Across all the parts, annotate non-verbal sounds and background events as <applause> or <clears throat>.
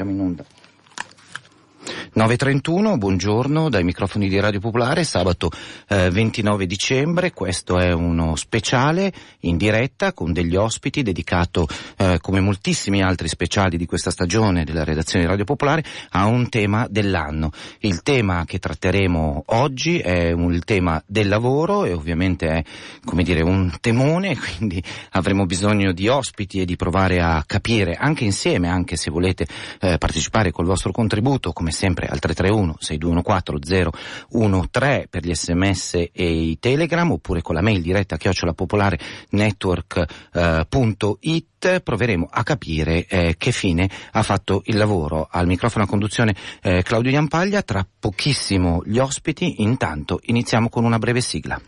siamo in onda. 9.31, buongiorno dai microfoni di Radio Popolare, sabato eh, 29 dicembre, questo è uno speciale in diretta con degli ospiti dedicato, eh, come moltissimi altri speciali di questa stagione della redazione di Radio Popolare, a un tema dell'anno. Il tema che tratteremo oggi è un, il tema del lavoro e ovviamente è, come dire, un temone, <laughs> quindi avremo bisogno di ospiti e di provare a capire anche insieme, anche se volete eh, partecipare col vostro contributo, come sempre al 331 6214 013 per gli sms e i telegram oppure con la mail diretta chiocciolapopolare network.it eh, proveremo a capire eh, che fine ha fatto il lavoro. Al microfono a conduzione eh, Claudio Iampaglia, tra pochissimo gli ospiti, intanto iniziamo con una breve sigla.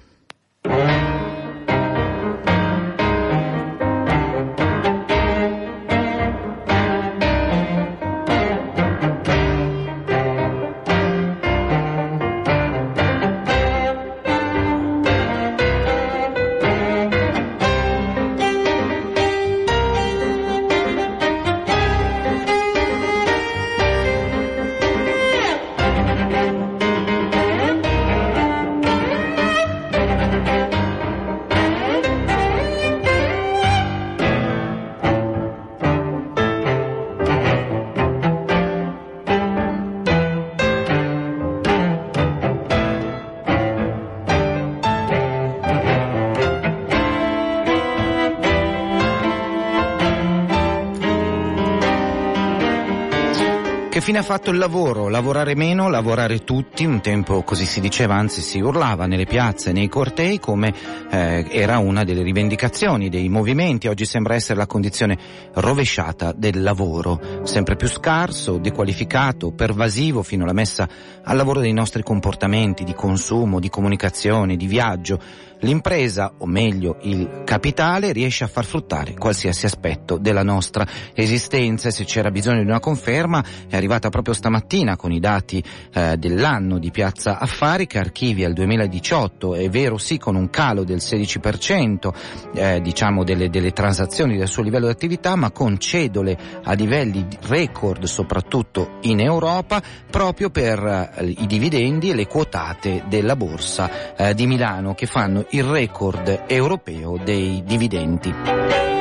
Fine ha fatto il lavoro? Lavorare meno, lavorare tutti, un tempo così si diceva, anzi si urlava nelle piazze, nei cortei come eh, era una delle rivendicazioni dei movimenti, oggi sembra essere la condizione rovesciata del lavoro, sempre più scarso, dequalificato, pervasivo fino alla messa al lavoro dei nostri comportamenti di consumo, di comunicazione, di viaggio L'impresa, o meglio il capitale, riesce a far fruttare qualsiasi aspetto della nostra esistenza. E se c'era bisogno di una conferma è arrivata proprio stamattina con i dati eh, dell'anno di Piazza Affari che archivia il 2018, è vero sì con un calo del 16% eh, diciamo delle, delle transazioni del suo livello di attività ma con cedole a livelli record soprattutto in Europa proprio per eh, i dividendi e le quotate della borsa eh, di Milano che fanno il record europeo dei dividendi.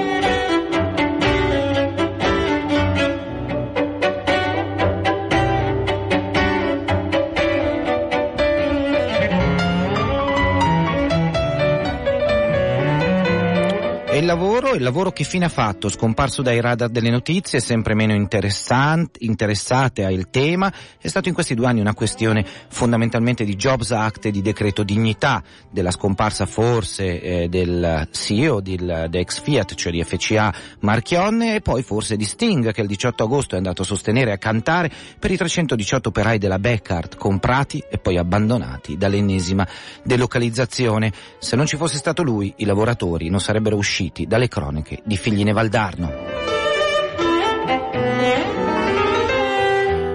Il lavoro, il lavoro che fine ha fatto? Scomparso dai radar delle notizie, sempre meno interessate al tema, è stato in questi due anni una questione fondamentalmente di Jobs Act e di decreto dignità, della scomparsa forse eh, del CEO del, ex Fiat, cioè di FCA Marchionne, e poi forse di Sting che il 18 agosto è andato a sostenere e a cantare per i 318 operai della Beckard comprati e poi abbandonati dall'ennesima delocalizzazione. Se non ci fosse stato lui, i lavoratori non sarebbero usciti usciti dalle cronache di Figline Valdarno.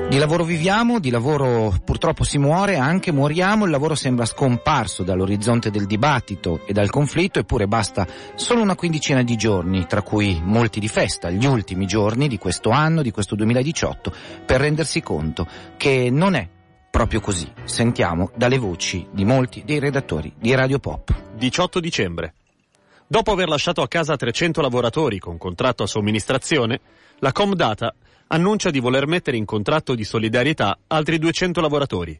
Di lavoro viviamo, di lavoro purtroppo si muore, anche muoriamo, il lavoro sembra scomparso dall'orizzonte del dibattito e dal conflitto, eppure basta solo una quindicina di giorni, tra cui molti di festa, gli ultimi giorni di questo anno, di questo 2018, per rendersi conto che non è proprio così. Sentiamo dalle voci di molti dei redattori di Radio Pop. 18 dicembre. Dopo aver lasciato a casa 300 lavoratori con contratto a somministrazione, la Comdata annuncia di voler mettere in contratto di solidarietà altri 200 lavoratori.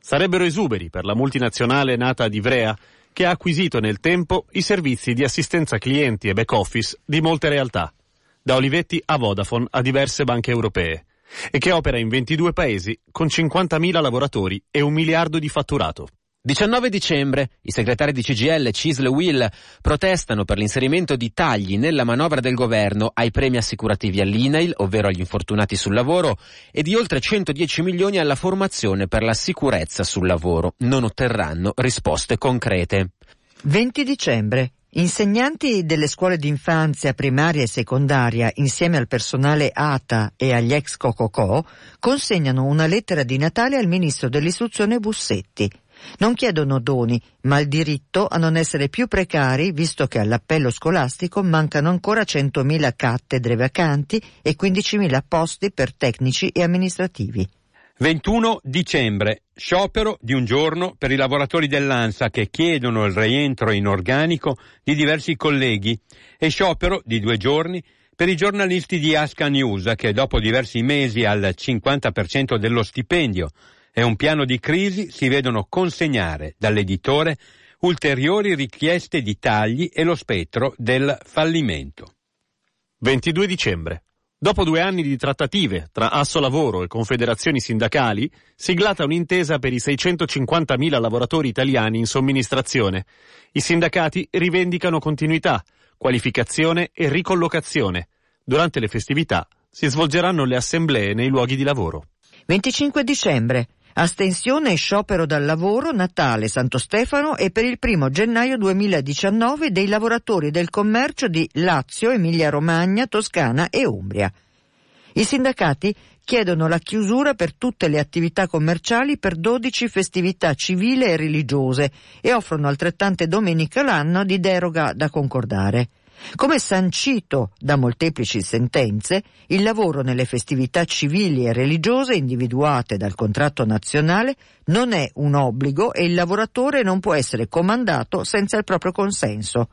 Sarebbero esuberi per la multinazionale nata ad Ivrea, che ha acquisito nel tempo i servizi di assistenza clienti e back office di molte realtà, da Olivetti a Vodafone a diverse banche europee, e che opera in 22 paesi con 50.000 lavoratori e un miliardo di fatturato. 19 dicembre, i segretari di CGL, Cisle Will, protestano per l'inserimento di tagli nella manovra del governo ai premi assicurativi all'INAIL, ovvero agli infortunati sul lavoro, e di oltre 110 milioni alla formazione per la sicurezza sul lavoro. Non otterranno risposte concrete. 20 dicembre. Insegnanti delle scuole d'infanzia primaria e secondaria, insieme al personale ATA e agli ex Cococò, consegnano una lettera di Natale al ministro dell'istruzione Bussetti Non chiedono doni, ma il diritto a non essere più precari, visto che all'appello scolastico mancano ancora 100.000 cattedre vacanti e 15.000 posti per tecnici e amministrativi. 21 dicembre, sciopero di un giorno per i lavoratori dell'ANSA che chiedono il rientro in organico di diversi colleghi e sciopero di due giorni per i giornalisti di Asca News che dopo diversi mesi al 50% dello stipendio e un piano di crisi si vedono consegnare dall'editore ulteriori richieste di tagli e lo spettro del fallimento. 22 dicembre. Dopo due anni di trattative tra Asso Lavoro e confederazioni sindacali, siglata un'intesa per i 650.000 lavoratori italiani in somministrazione. I sindacati rivendicano continuità, qualificazione e ricollocazione. Durante le festività si svolgeranno le assemblee nei luoghi di lavoro. 25 dicembre. Astensione e sciopero dal lavoro, Natale, Santo Stefano e per il primo gennaio 2019 dei lavoratori del commercio di Lazio, Emilia Romagna, Toscana e Umbria. I sindacati chiedono la chiusura per tutte le attività commerciali per 12 festività civili e religiose e offrono altrettante domeniche l'anno di deroga da concordare. Come sancito da molteplici sentenze, il lavoro nelle festività civili e religiose individuate dal contratto nazionale non è un obbligo e il lavoratore non può essere comandato senza il proprio consenso.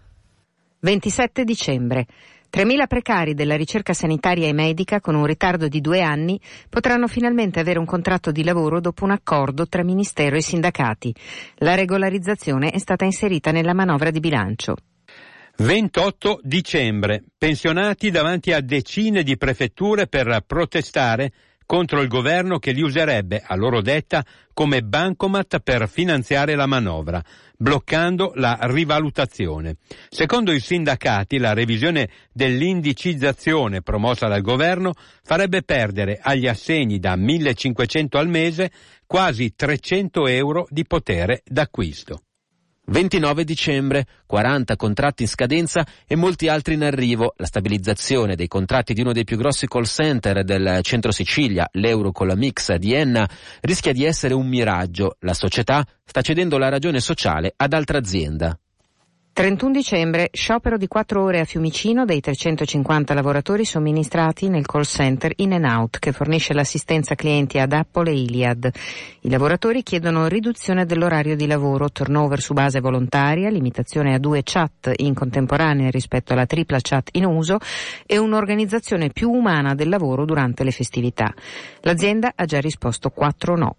27 dicembre. 3.000 precari della ricerca sanitaria e medica con un ritardo di due anni potranno finalmente avere un contratto di lavoro dopo un accordo tra Ministero e sindacati. La regolarizzazione è stata inserita nella manovra di bilancio. 28 dicembre. Pensionati davanti a decine di prefetture per protestare contro il governo che li userebbe, a loro detta, come bancomat per finanziare la manovra, bloccando la rivalutazione. Secondo i sindacati, la revisione dell'indicizzazione promossa dal governo farebbe perdere agli assegni da 1500 al mese quasi 300 euro di potere d'acquisto. 29 dicembre, 40 contratti in scadenza e molti altri in arrivo. La stabilizzazione dei contratti di uno dei più grossi call center del centro Sicilia, l'Euro con la Mix di Enna, rischia di essere un miraggio. La società sta cedendo la ragione sociale ad altra azienda. 31 dicembre, sciopero di 4 ore a Fiumicino dei 350 lavoratori somministrati nel call center In and Out che fornisce l'assistenza clienti ad Apple e Iliad. I lavoratori chiedono riduzione dell'orario di lavoro, turnover su base volontaria, limitazione a due chat in contemporanea rispetto alla tripla chat in uso e un'organizzazione più umana del lavoro durante le festività. L'azienda ha già risposto 4 no.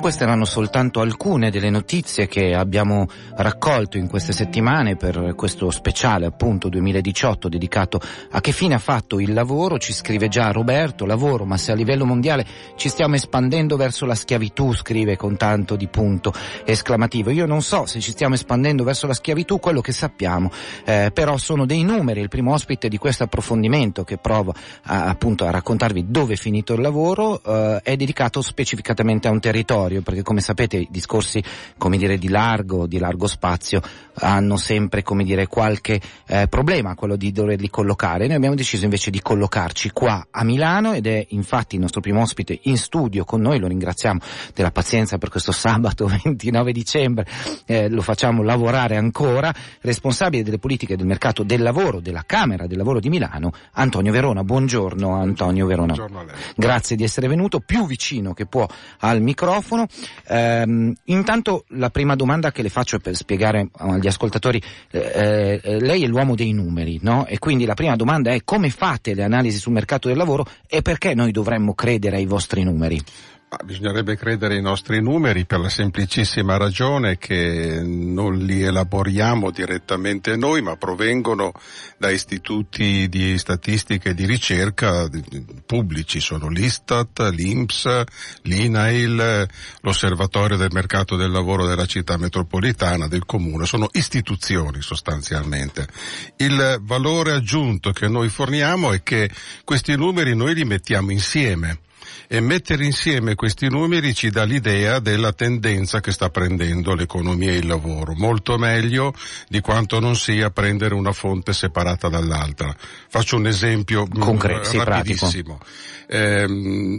Queste erano soltanto alcune delle notizie che abbiamo raccolto in queste settimane per questo speciale appunto 2018 dedicato a che fine ha fatto il lavoro. Ci scrive già Roberto, lavoro, ma se a livello mondiale ci stiamo espandendo verso la schiavitù, scrive con tanto di punto esclamativo. Io non so se ci stiamo espandendo verso la schiavitù, quello che sappiamo, eh, però sono dei numeri. Il primo ospite di questo approfondimento che provo a, appunto a raccontarvi dove è finito il lavoro eh, è dedicato specificatamente a un territorio territorio, perché come sapete i discorsi, come dire, di largo, di largo spazio hanno sempre, come dire, qualche eh, problema, quello di doverli collocare. Noi abbiamo deciso invece di collocarci qua a Milano ed è infatti il nostro primo ospite in studio con noi, lo ringraziamo della pazienza per questo sabato <laughs> 29 dicembre, eh, lo facciamo lavorare ancora, responsabile delle politiche del mercato del lavoro della Camera del Lavoro di Milano, Antonio Verona. Buongiorno Antonio Verona. Buongiorno a lei. Grazie di essere venuto, più vicino che può al microfono microfono. Ehm, intanto la prima domanda che le faccio è per spiegare agli ascoltatori, eh, eh, lei è l'uomo dei numeri, no? E quindi la prima domanda è come fate le analisi sul mercato del lavoro e perché noi dovremmo credere ai vostri numeri? Bisognerebbe credere ai nostri numeri per la semplicissima ragione che non li elaboriamo direttamente noi, ma provengono da istituti di statistica e di ricerca pubblici, sono l'Istat, l'Inps, l'INAIL, l'Osservatorio del mercato del lavoro della città metropolitana, del comune, sono istituzioni sostanzialmente. Il valore aggiunto che noi forniamo è che questi numeri noi li mettiamo insieme e mettere insieme questi numeri ci dà l'idea della tendenza che sta prendendo l'economia e il lavoro, molto meglio di quanto non sia prendere una fonte separata dall'altra. Faccio un esempio mm, Concreto, sì, rapidissimo. Eh,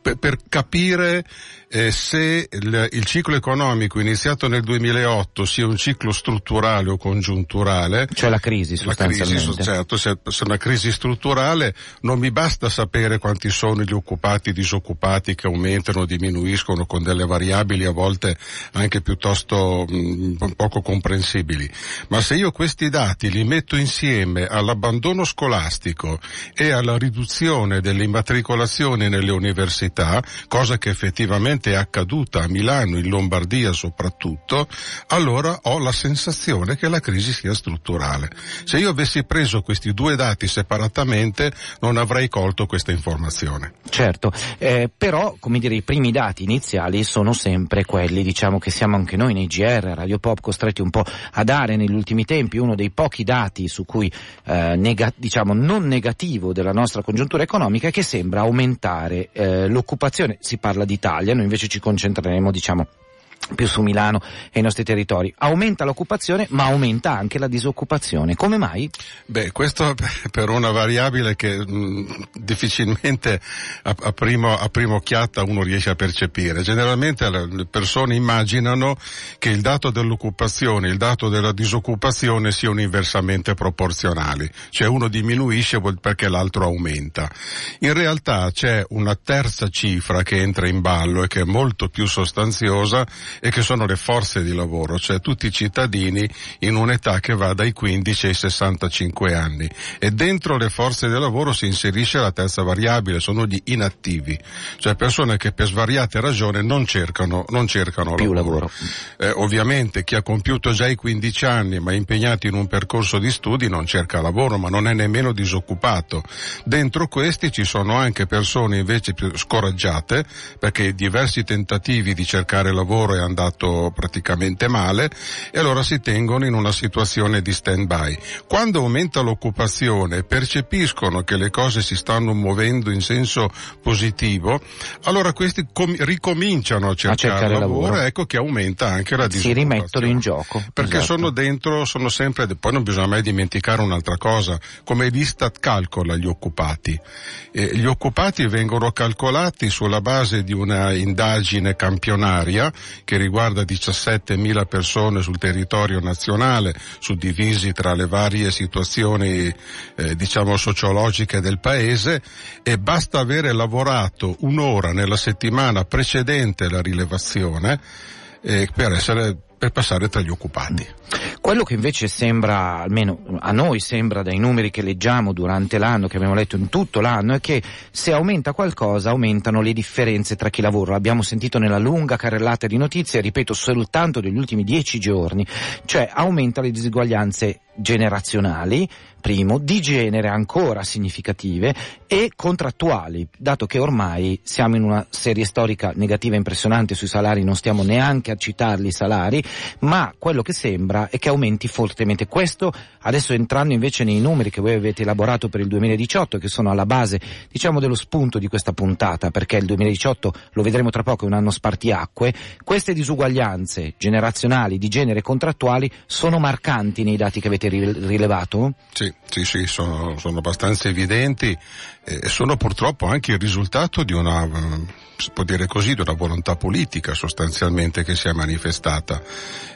per, per, capire eh, se il, il, ciclo economico iniziato nel 2008 sia un ciclo strutturale o congiunturale. Cioè la crisi sostanzialmente. La crisi, certo, se, se è una crisi strutturale non mi basta sapere quanti sono gli occupati e disoccupati che aumentano o diminuiscono con delle variabili a volte anche piuttosto mh, mm, poco comprensibili, ma se io questi dati li metto insieme all'abbandono scolastico e alla riduzione delle immatricolazioni nelle università, cosa che effettivamente è accaduta a Milano, in Lombardia soprattutto, allora ho la sensazione che la crisi sia strutturale. Se io avessi preso questi due dati separatamente non avrei colto questa informazione. Certo, eh, però come dire i primi dati iniziali sono sempre quelli, diciamo che siamo anche noi nei GR, Radio Pop costretti un po' a dare negli ultimi tempi uno dei pochi dati su cui eh, nega- diciamo non negativo della nostra congiuntura economica che sembra aumentare eh, l'occupazione, si parla d'Italia, noi invece ci concentreremo diciamo più su Milano e i nostri territori. Aumenta l'occupazione ma aumenta anche la disoccupazione. Come mai? Beh, questo <laughs> per una variabile che mh, difficilmente a, a, primo, a prima occhiata uno riesce a percepire. Generalmente le persone immaginano che il dato dell'occupazione e il dato della disoccupazione siano inversamente proporzionali, cioè uno diminuisce perché l'altro aumenta. In realtà c'è una terza cifra che entra in ballo e che è molto più sostanziosa e che sono le forze di lavoro, cioè tutti i cittadini in un'età che va dai 15 ai 65 anni. E dentro le forze di lavoro si inserisce la terza variabile, sono gli inattivi, cioè persone che per svariate ragioni non cercano, non cercano più lavoro. lavoro. Eh, ovviamente chi ha compiuto già i 15 anni ma è impegnato in un percorso di studi non cerca lavoro, ma non è nemmeno disoccupato. Dentro questi ci sono anche persone invece più scoraggiate perché diversi tentativi di cercare lavoro è andato praticamente male e allora si tengono in una situazione di stand by. Quando aumenta l'occupazione, percepiscono che le cose si stanno muovendo in senso positivo, allora questi com- ricominciano a cercare, a cercare lavoro, lavoro, ecco che aumenta anche la disoccupazione. Si rimettono in gioco. Perché esatto. sono dentro, sono sempre, poi non bisogna mai dimenticare un'altra cosa, come l'Istat calcola gli occupati. Eh, gli occupati vengono calcolati sulla base di una indagine campionaria che riguarda 17.000 persone sul territorio nazionale, suddivisi tra le varie situazioni eh, diciamo sociologiche del paese e basta avere lavorato un'ora nella settimana precedente la rilevazione eh, per essere per passare tra gli occupati. Quello che invece sembra, almeno a noi sembra dai numeri che leggiamo durante l'anno, che abbiamo letto in tutto l'anno, è che se aumenta qualcosa aumentano le differenze tra chi lavora. L'abbiamo sentito nella lunga carrellata di notizie, ripeto, soltanto degli ultimi dieci giorni, cioè aumenta le disuguaglianze generazionali, primo, di genere ancora significative e contrattuali, dato che ormai siamo in una serie storica negativa impressionante sui salari, non stiamo neanche a citarli i salari, ma quello che sembra è che aumenti fortemente. Questo adesso entrando invece nei numeri che voi avete elaborato per il 2018, che sono alla base, diciamo, dello spunto di questa puntata, perché il 2018 lo vedremo tra poco, è un anno spartiacque, queste disuguaglianze generazionali, di genere contrattuali sono marcanti nei dati che avete rilevato? Sì, sì, sì, sono, sono abbastanza evidenti e sono purtroppo anche il risultato di una si può dire così, di una volontà politica sostanzialmente che si è manifestata.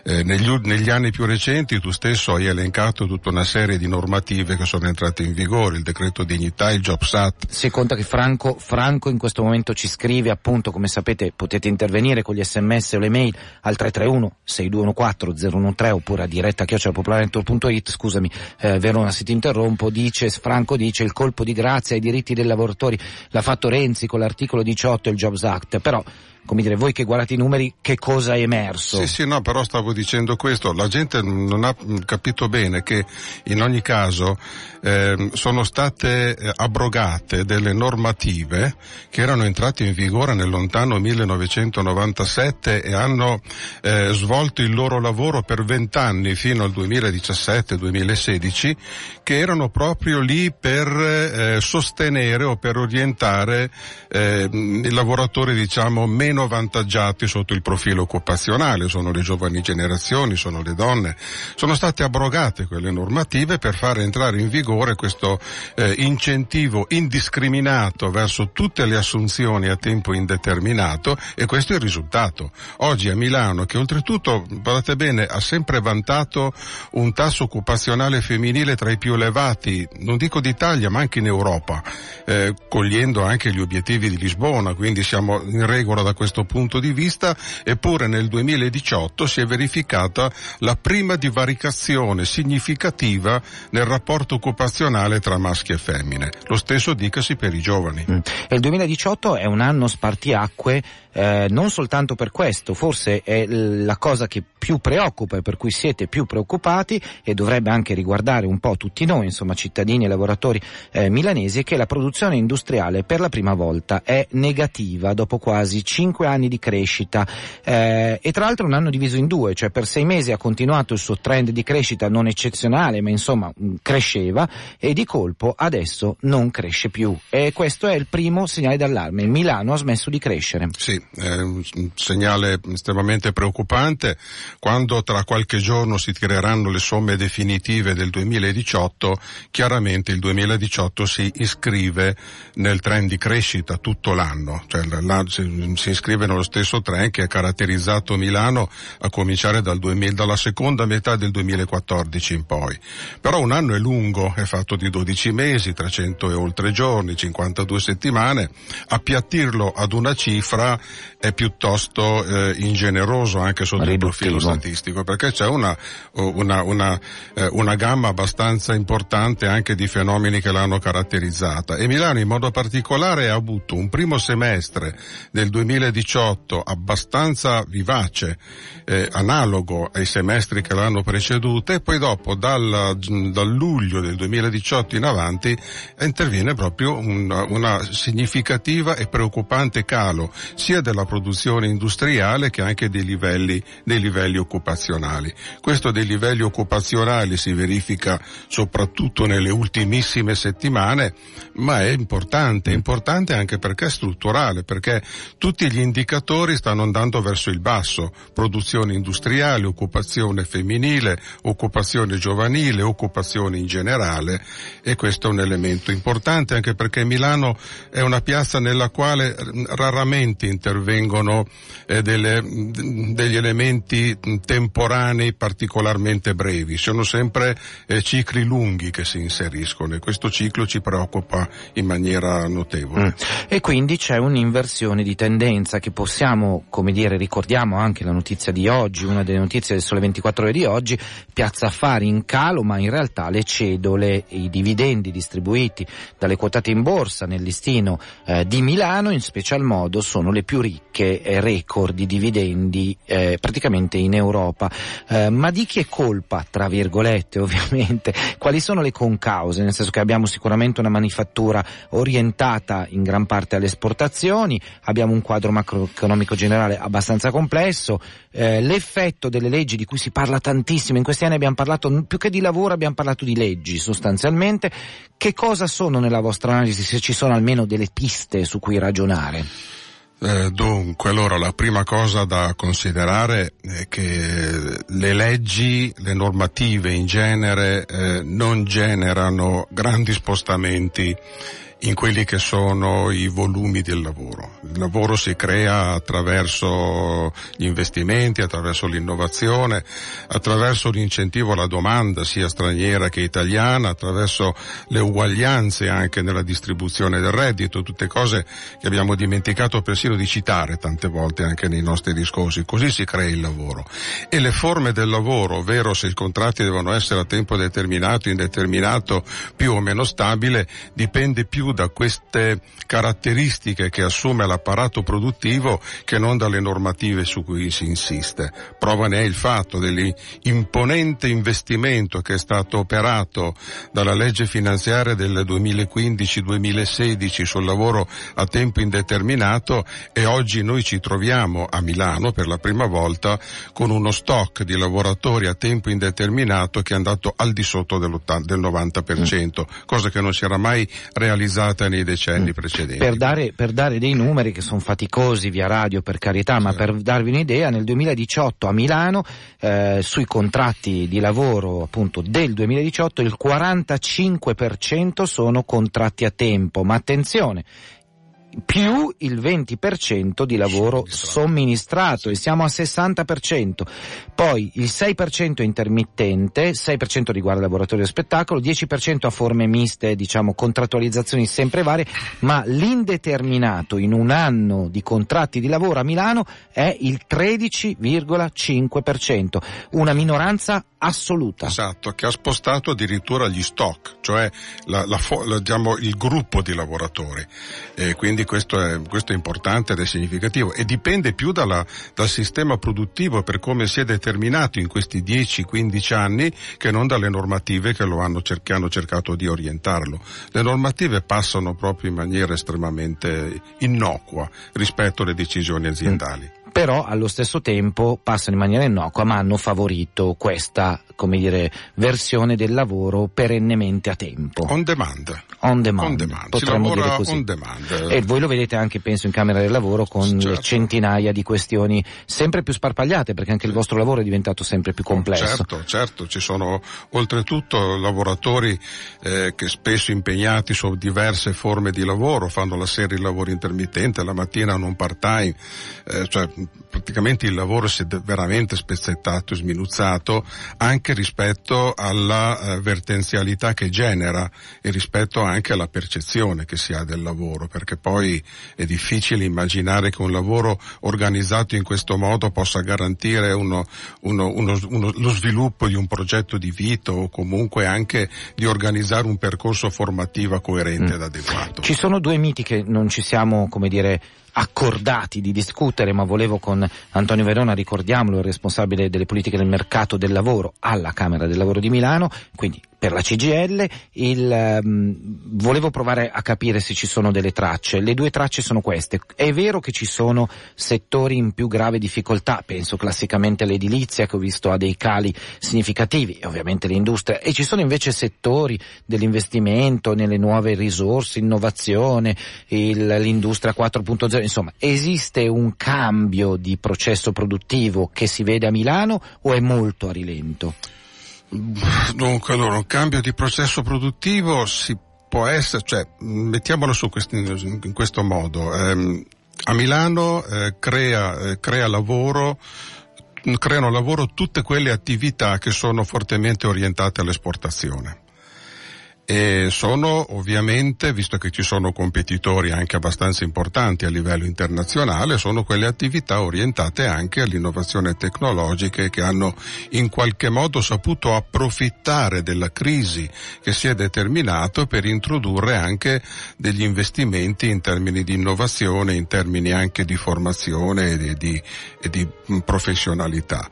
Eh, negli, negli, anni più recenti tu stesso hai elencato tutta una serie di normative che sono entrate in vigore, il decreto dignità, il Jobs Act. Si conta che Franco, Franco in questo momento ci scrive appunto, come sapete potete intervenire con gli sms o le mail al 331 6214 013 oppure a diretta chiocciolapopolarentor.it, scusami eh, Verona se ti interrompo, dice, Franco dice il colpo di grazia ai diritti dei lavoratori l'ha fatto Renzi con l'articolo 18 e il Jobs Act, però come dire, voi che guardate i numeri, che cosa è emerso? Sì, sì, no, però stavo dicendo questo, la gente non ha capito bene che in ogni caso eh, sono state eh, abrogate delle normative che erano entrate in vigore nel lontano 1997 e hanno eh, svolto il loro lavoro per vent'anni fino al 2017 2007-2016 che erano proprio lì per eh, sostenere o per orientare eh, i lavoratori diciamo meno vantaggiati sotto il profilo occupazionale, sono le giovani generazioni, sono le donne. Sono state abrogate quelle normative per far entrare in vigore questo eh, incentivo indiscriminato verso tutte le assunzioni a tempo indeterminato e questo è il risultato. Oggi a Milano, che oltretutto, guardate bene, ha sempre vantato un tasso occupazionale femminile tra i più elevati, non dico d'Italia, ma anche in Europa, eh, cogliendo anche gli obiettivi di Lisbona, quindi siamo in regola da questo punto di vista, eppure nel 2018 si è verificata la prima divaricazione significativa nel rapporto occupazionale tra maschi e femmine. Lo stesso dicasi per i giovani. Mm. Il 2018 è un anno spartiacque eh, non soltanto per questo, forse è la cosa che più preoccupa e per cui siete più preoccupati e dovrebbe anche riguardare un po' tutti noi, insomma cittadini e lavoratori eh, milanesi, che la produzione industriale per la prima volta è negativa dopo quasi cinque anni di crescita. Eh, e tra l'altro un anno diviso in due, cioè per sei mesi ha continuato il suo trend di crescita non eccezionale ma insomma mm, cresceva e di colpo adesso non cresce più. E questo è il primo segnale d'allarme, Milano ha smesso di crescere. Sì, è un segnale estremamente preoccupante. Quando tra qualche giorno si tireranno le somme definitive del 2018, chiaramente il 2018 si iscrive nel trend di crescita tutto l'anno, cioè si iscrive nello stesso trend che ha caratterizzato Milano a cominciare dal 2000, dalla seconda metà del 2014 in poi. Però un anno è lungo, è fatto di 12 mesi, 300 e oltre giorni, 52 settimane, appiattirlo ad una cifra è piuttosto eh, ingeneroso anche sotto Riduttivo. il profilo statistico perché c'è una, una, una, eh, una, gamma abbastanza importante anche di fenomeni che l'hanno caratterizzata e Milano in modo particolare ha avuto un primo semestre del 2018 abbastanza vivace, eh, analogo ai semestri che l'hanno preceduto e poi dopo dal, dal luglio del 2018 in avanti interviene proprio una, una significativa e preoccupante calo sia della produzione industriale che anche dei livelli, dei livelli occupazionali. Questo dei livelli occupazionali si verifica soprattutto nelle ultimissime settimane, ma è importante, è importante anche perché è strutturale, perché tutti gli indicatori stanno andando verso il basso, produzione industriale, occupazione femminile, occupazione giovanile, occupazione in generale e questo è un elemento importante anche perché Milano è una piazza nella quale raramente intervengono eh, delle, degli elementi temporanei particolarmente brevi, sono sempre eh, cicli lunghi che si inseriscono e questo ciclo ci preoccupa in maniera notevole. Mm. E quindi c'è un'inversione di tendenza che possiamo, come dire, ricordiamo anche la notizia di oggi, una delle notizie del Sole 24 ore di oggi, Piazza Affari in calo, ma in realtà le cedole, i dividendi distribuiti dalle quotate in borsa nel listino eh, di Milano in special modo sono le più ricche eh, record di dividendi eh, praticamente in Europa. Eh, ma di chi è colpa, tra virgolette <laughs> ovviamente? Quali sono le concause? Nel senso che abbiamo sicuramente una manifattura orientata in gran parte alle esportazioni, abbiamo un quadro macroeconomico generale abbastanza complesso, eh, l'effetto delle leggi di cui si parla tantissimo, in questi anni abbiamo parlato più che di lavoro abbiamo parlato di leggi sostanzialmente, che cosa sono nella vostra analisi se ci sono almeno delle piste su cui ragionare? Eh, dunque, allora la prima cosa da considerare è che le leggi, le normative in genere eh, non generano grandi spostamenti in quelli che sono i volumi del lavoro. Il lavoro si crea attraverso gli investimenti, attraverso l'innovazione, attraverso l'incentivo alla domanda sia straniera che italiana, attraverso le uguaglianze anche nella distribuzione del reddito, tutte cose che abbiamo dimenticato persino di citare tante volte anche nei nostri discorsi. Così si crea il lavoro. E le forme del lavoro, ovvero se i contratti devono essere a tempo determinato, indeterminato, più o meno stabile, dipende più più da queste caratteristiche che assume l'apparato produttivo che non dalle normative su cui si insiste. Prova ne è il fatto dell'imponente investimento che è stato operato dalla legge finanziaria del 2015-2016 sul lavoro a tempo indeterminato e oggi noi ci troviamo a Milano per la prima volta con uno stock di lavoratori a tempo indeterminato che è andato al di sotto del 90%, mm. cosa che non si era mai realizzata nei decenni mm. precedenti. Per dare, per dare, dei numeri che sono faticosi via radio per carità, sì. ma per darvi un'idea, nel 2018 a Milano eh, sui contratti di lavoro appunto del 2018 il 45% sono contratti a tempo, ma attenzione, più il 20% di lavoro somministrato e siamo al 60%. Poi il 6% intermittente, 6% riguarda lavoratori del spettacolo, 10% a forme miste, diciamo contrattualizzazioni sempre varie, ma l'indeterminato in un anno di contratti di lavoro a Milano è il 13,5%, una minoranza assoluta. Esatto, che ha spostato addirittura gli stock, cioè la, la, la, diciamo, il gruppo di lavoratori. E quindi questo è, questo è, importante ed è significativo e dipende più dalla, dal sistema produttivo per come si è determinato in questi 10-15 anni che non dalle normative che hanno, che hanno cercato di orientarlo. Le normative passano proprio in maniera estremamente innocua rispetto alle decisioni aziendali. Mm però allo stesso tempo passano in maniera innocua ma hanno favorito questa come dire, versione del lavoro perennemente a tempo. On demand. On demand. On demand. Potremmo dire così. On demand. E voi lo vedete anche, penso, in Camera del Lavoro con certo. centinaia di questioni sempre più sparpagliate perché anche il vostro lavoro è diventato sempre più complesso. Certo, certo, ci sono oltretutto lavoratori eh, che spesso impegnati su diverse forme di lavoro, fanno la serie di lavoro intermittente, la mattina non part time, eh, cioè praticamente il lavoro si è veramente spezzettato e sminuzzato anche rispetto alla eh, vertenzialità che genera e rispetto anche alla percezione che si ha del lavoro, perché poi è difficile immaginare che un lavoro organizzato in questo modo possa garantire uno, uno, uno, lo sviluppo di un progetto di vita o comunque anche di organizzare un percorso formativo coerente mm. ed adeguato. Ci sono due miti che non ci siamo, come dire, accordati di discutere, ma volevo con Antonio Verona, ricordiamolo, il responsabile delle politiche del mercato del lavoro alla Camera del Lavoro di Milano, quindi per la CGL, il, um, volevo provare a capire se ci sono delle tracce. Le due tracce sono queste. È vero che ci sono settori in più grave difficoltà, penso classicamente all'edilizia che ho visto ha dei cali significativi, e ovviamente l'industria, e ci sono invece settori dell'investimento nelle nuove risorse, innovazione, il, l'industria 4.0, insomma, esiste un cambio di processo produttivo che si vede a Milano o è molto a rilento? Dunque, allora, un cambio di processo produttivo si può essere, cioè, mettiamolo su questi, in questo modo. Eh, a Milano eh, crea, eh, crea lavoro creano lavoro tutte quelle attività che sono fortemente orientate all'esportazione. E sono ovviamente, visto che ci sono competitori anche abbastanza importanti a livello internazionale, sono quelle attività orientate anche all'innovazione tecnologica che hanno in qualche modo saputo approfittare della crisi che si è determinato per introdurre anche degli investimenti in termini di innovazione, in termini anche di formazione e di, e di professionalità.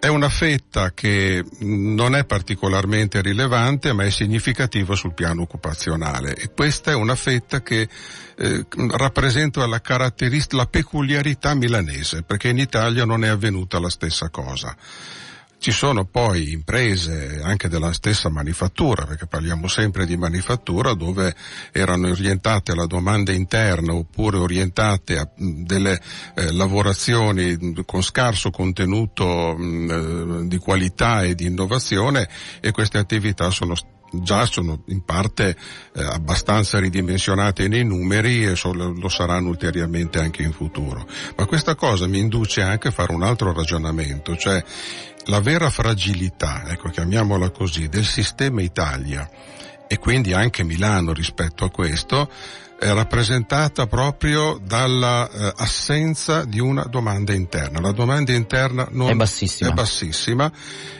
È una fetta che non è particolarmente rilevante ma è significativa sul piano occupazionale e questa è una fetta che eh, rappresenta la caratteristica, la peculiarità milanese perché in Italia non è avvenuta la stessa cosa. Ci sono poi imprese anche della stessa manifattura, perché parliamo sempre di manifattura, dove erano orientate alla domanda interna oppure orientate a delle eh, lavorazioni con scarso contenuto mh, eh, di qualità e di innovazione e queste attività sono già sono in parte eh, abbastanza ridimensionate nei numeri e so, lo saranno ulteriormente anche in futuro. Ma questa cosa mi induce anche a fare un altro ragionamento, cioè la vera fragilità, ecco chiamiamola così, del sistema Italia e quindi anche Milano rispetto a questo è rappresentata proprio dall'assenza eh, di una domanda interna. La domanda interna non è bassissima. È bassissima.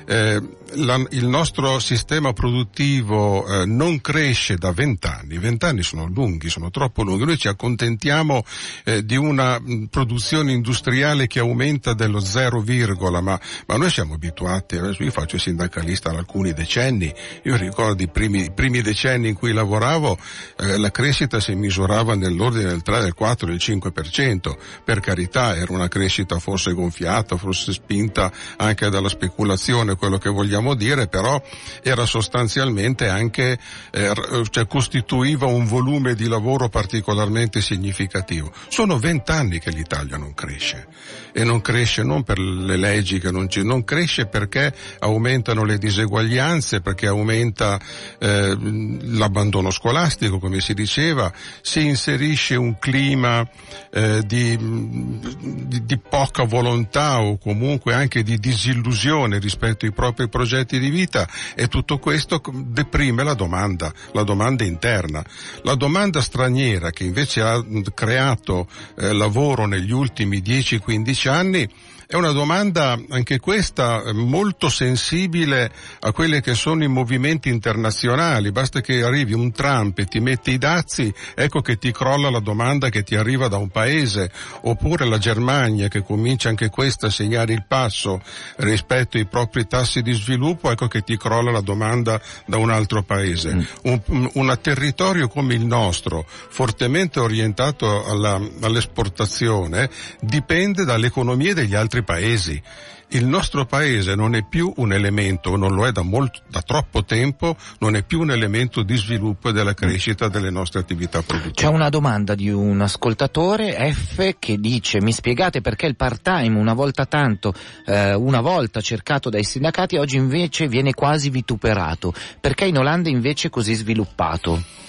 Eh, la, il nostro sistema produttivo eh, non cresce da vent'anni, vent'anni sono lunghi, sono troppo lunghi, noi ci accontentiamo eh, di una mh, produzione industriale che aumenta dello zero virgola, ma, ma noi siamo abituati, io faccio sindacalista da alcuni decenni, io ricordo i primi, i primi decenni in cui lavoravo, eh, la crescita si misurava nell'ordine del 3, del 4, del 5%, per carità era una crescita forse gonfiata, forse spinta anche dalla speculazione, quello che vogliamo vogliamo dire, però era sostanzialmente anche, eh, cioè costituiva un volume di lavoro particolarmente significativo. Sono vent'anni che l'Italia non cresce e non cresce non per le leggi che non ci, non cresce perché aumentano le diseguaglianze, perché aumenta eh, l'abbandono scolastico, come si diceva, si inserisce un clima eh, di, di, di poca volontà o comunque anche di disillusione rispetto ai propri progetti progetti di vita e tutto questo deprime la domanda, la domanda interna. La domanda straniera che invece ha creato eh, lavoro negli ultimi 10-15 anni è una domanda, anche questa, molto sensibile a quelli che sono i movimenti internazionali. Basta che arrivi un Trump e ti metti i dazi, ecco che ti crolla la domanda che ti arriva da un paese. Oppure la Germania che comincia anche questa a segnare il passo rispetto ai propri tassi di sviluppo, ecco che ti crolla la domanda da un altro paese. Mm. Un, un, territorio come il nostro, fortemente orientato alla, all'esportazione, dipende dall'economia degli altri altri paesi. Il nostro paese non è più un elemento, non lo è da, molto, da troppo tempo, non è più un elemento di sviluppo e della crescita delle nostre attività produttive. C'è una domanda di un ascoltatore F che dice mi spiegate perché il part-time una volta tanto, eh, una volta cercato dai sindacati oggi invece viene quasi vituperato, perché in Olanda invece è così sviluppato?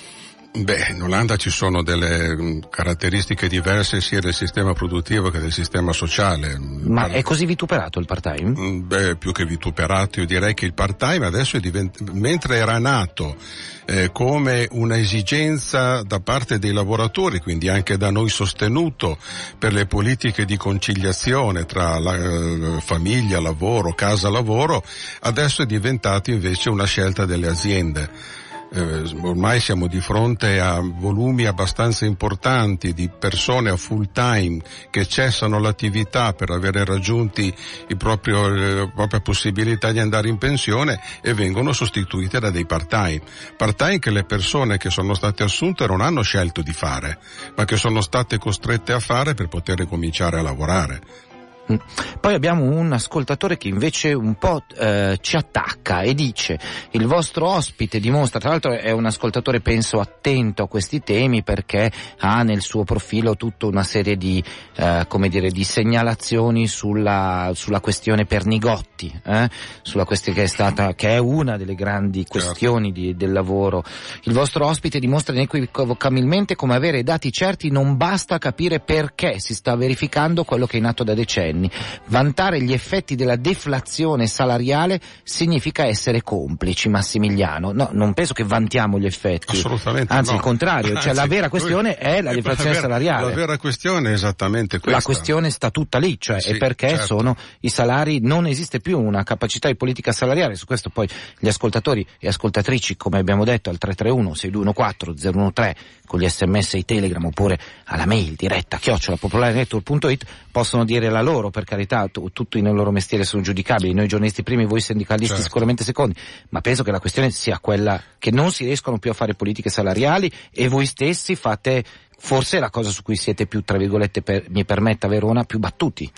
Beh, in Olanda ci sono delle mm, caratteristiche diverse sia del sistema produttivo che del sistema sociale. Ma è così vituperato il part-time? Mm, beh, più che vituperato, io direi che il part-time adesso è diventato, mentre era nato eh, come un'esigenza da parte dei lavoratori, quindi anche da noi sostenuto per le politiche di conciliazione tra la, eh, famiglia, lavoro, casa, lavoro, adesso è diventato invece una scelta delle aziende eh, ormai siamo di fronte a volumi abbastanza importanti di persone a full time che cessano l'attività per avere raggiunti la eh, propria possibilità di andare in pensione e vengono sostituite da dei part time. Part time che le persone che sono state assunte non hanno scelto di fare, ma che sono state costrette a fare per poter cominciare a lavorare. Mm. Poi abbiamo un ascoltatore che invece un po' eh, ci attacca e dice il vostro ospite dimostra, tra l'altro è un ascoltatore penso attento a questi temi perché ha nel suo profilo tutta una serie di, eh, come dire, di segnalazioni sulla, sulla questione Pernigotti, eh? sulla questione che è stata, che è una delle grandi certo. questioni di, del lavoro. Il vostro ospite dimostra inequivocabilmente come avere dati certi non basta capire perché si sta verificando quello che è in atto da decenni anni. Vantare gli effetti della deflazione salariale significa essere complici, Massimiliano. No, non penso che vantiamo gli effetti. Assolutamente Anzi, no. il contrario, cioè Anzi, la vera questione è la deflazione la vera, salariale. La vera questione è esattamente questa. La questione sta tutta lì, cioè sì, è perché certo. sono i salari, non esiste più una capacità di politica salariale, su questo poi gli ascoltatori e ascoltatrici, come abbiamo detto, al 331 6214 013 con gli sms e i telegram oppure alla mail diretta chiocciolapopolarenetwork.it possono dire la loro, per carità, t- tutti nel loro mestiere sono giudicabili, noi giornalisti primi, voi sindicalisti certo. sicuramente secondi, ma penso che la questione sia quella che non si riescono più a fare politiche salariali e voi stessi fate forse la cosa su cui siete più, tra virgolette, per, mi permetta Verona, più battuti.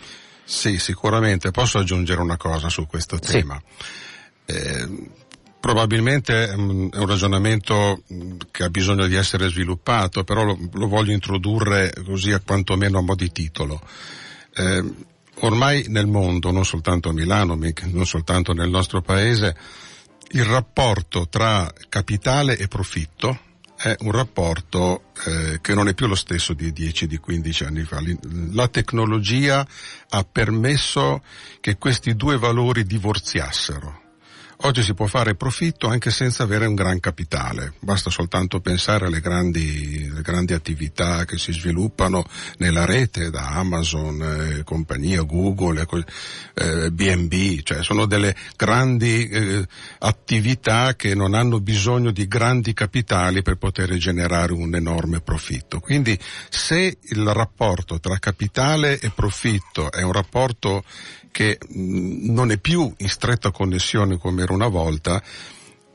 Sì, sicuramente. Posso aggiungere una cosa su questo tema? Sì. Eh, probabilmente um, è un ragionamento mm, che ha bisogno di essere sviluppato, però lo, lo voglio introdurre così a quantomeno a mo' di titolo. Eh, ormai nel mondo, non soltanto a Milano, non soltanto nel nostro paese, il rapporto tra capitale e profitto è un rapporto eh, che non è più lo stesso di 10, di 15 anni fa. La tecnologia ha permesso che questi due valori divorziassero. Oggi si può fare profitto anche senza avere un gran capitale, basta soltanto pensare alle grandi, alle grandi attività che si sviluppano nella rete da Amazon, eh, compagnia, Google, eh, BNB, cioè sono delle grandi eh, attività che non hanno bisogno di grandi capitali per poter generare un enorme profitto. Quindi se il rapporto tra capitale e profitto è un rapporto che non è più in stretta connessione come era una volta,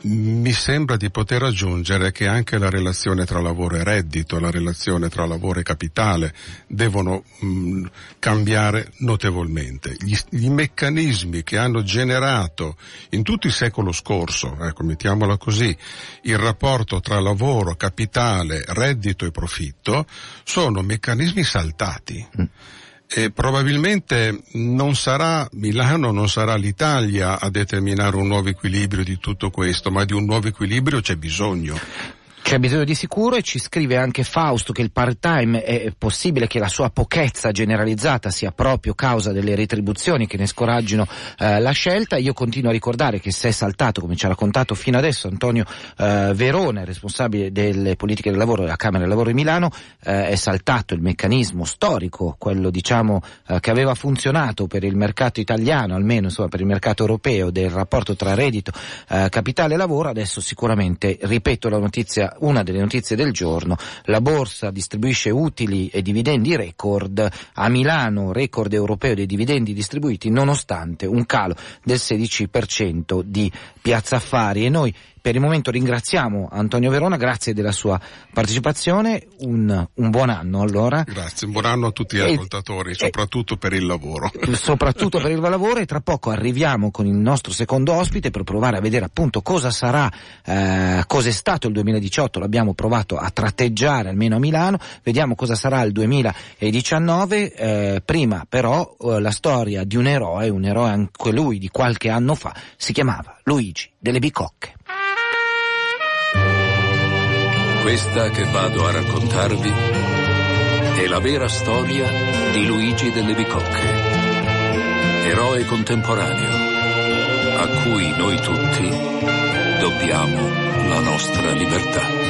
mi sembra di poter aggiungere che anche la relazione tra lavoro e reddito, la relazione tra lavoro e capitale devono mh, cambiare notevolmente. Gli, gli, meccanismi che hanno generato in tutto il secolo scorso, ecco, mettiamola così, il rapporto tra lavoro, capitale, reddito e profitto sono meccanismi saltati. Mm e probabilmente non sarà Milano, non sarà l'Italia a determinare un nuovo equilibrio di tutto questo, ma di un nuovo equilibrio c'è bisogno. C'è bisogno di sicuro e ci scrive anche Fausto che il part-time è possibile che la sua pochezza generalizzata sia proprio causa delle retribuzioni che ne scoraggino eh, la scelta. Io continuo a ricordare che se è saltato, come ci ha raccontato fino adesso Antonio eh, Verone, responsabile delle politiche del lavoro della Camera del Lavoro di Milano, eh, è saltato il meccanismo storico, quello diciamo eh, che aveva funzionato per il mercato italiano, almeno insomma per il mercato europeo, del rapporto tra reddito, eh, capitale e lavoro, adesso sicuramente, ripeto la notizia una delle notizie del giorno, la borsa distribuisce utili e dividendi record. A Milano, record europeo dei dividendi distribuiti nonostante un calo del 16% di Piazza Affari. E noi per il momento ringraziamo Antonio Verona, grazie della sua partecipazione, un, un buon anno allora. Grazie, un buon anno a tutti gli e, ascoltatori, soprattutto e, per il lavoro. Soprattutto per il <laughs> lavoro e tra poco arriviamo con il nostro secondo ospite per provare a vedere appunto cosa sarà, eh, cosa è stato il 2018, l'abbiamo provato a tratteggiare almeno a Milano, vediamo cosa sarà il 2019, eh, prima però eh, la storia di un eroe, un eroe anche lui di qualche anno fa, si chiamava Luigi delle Bicocche. Questa che vado a raccontarvi è la vera storia di Luigi delle Bicocche, eroe contemporaneo a cui noi tutti dobbiamo la nostra libertà.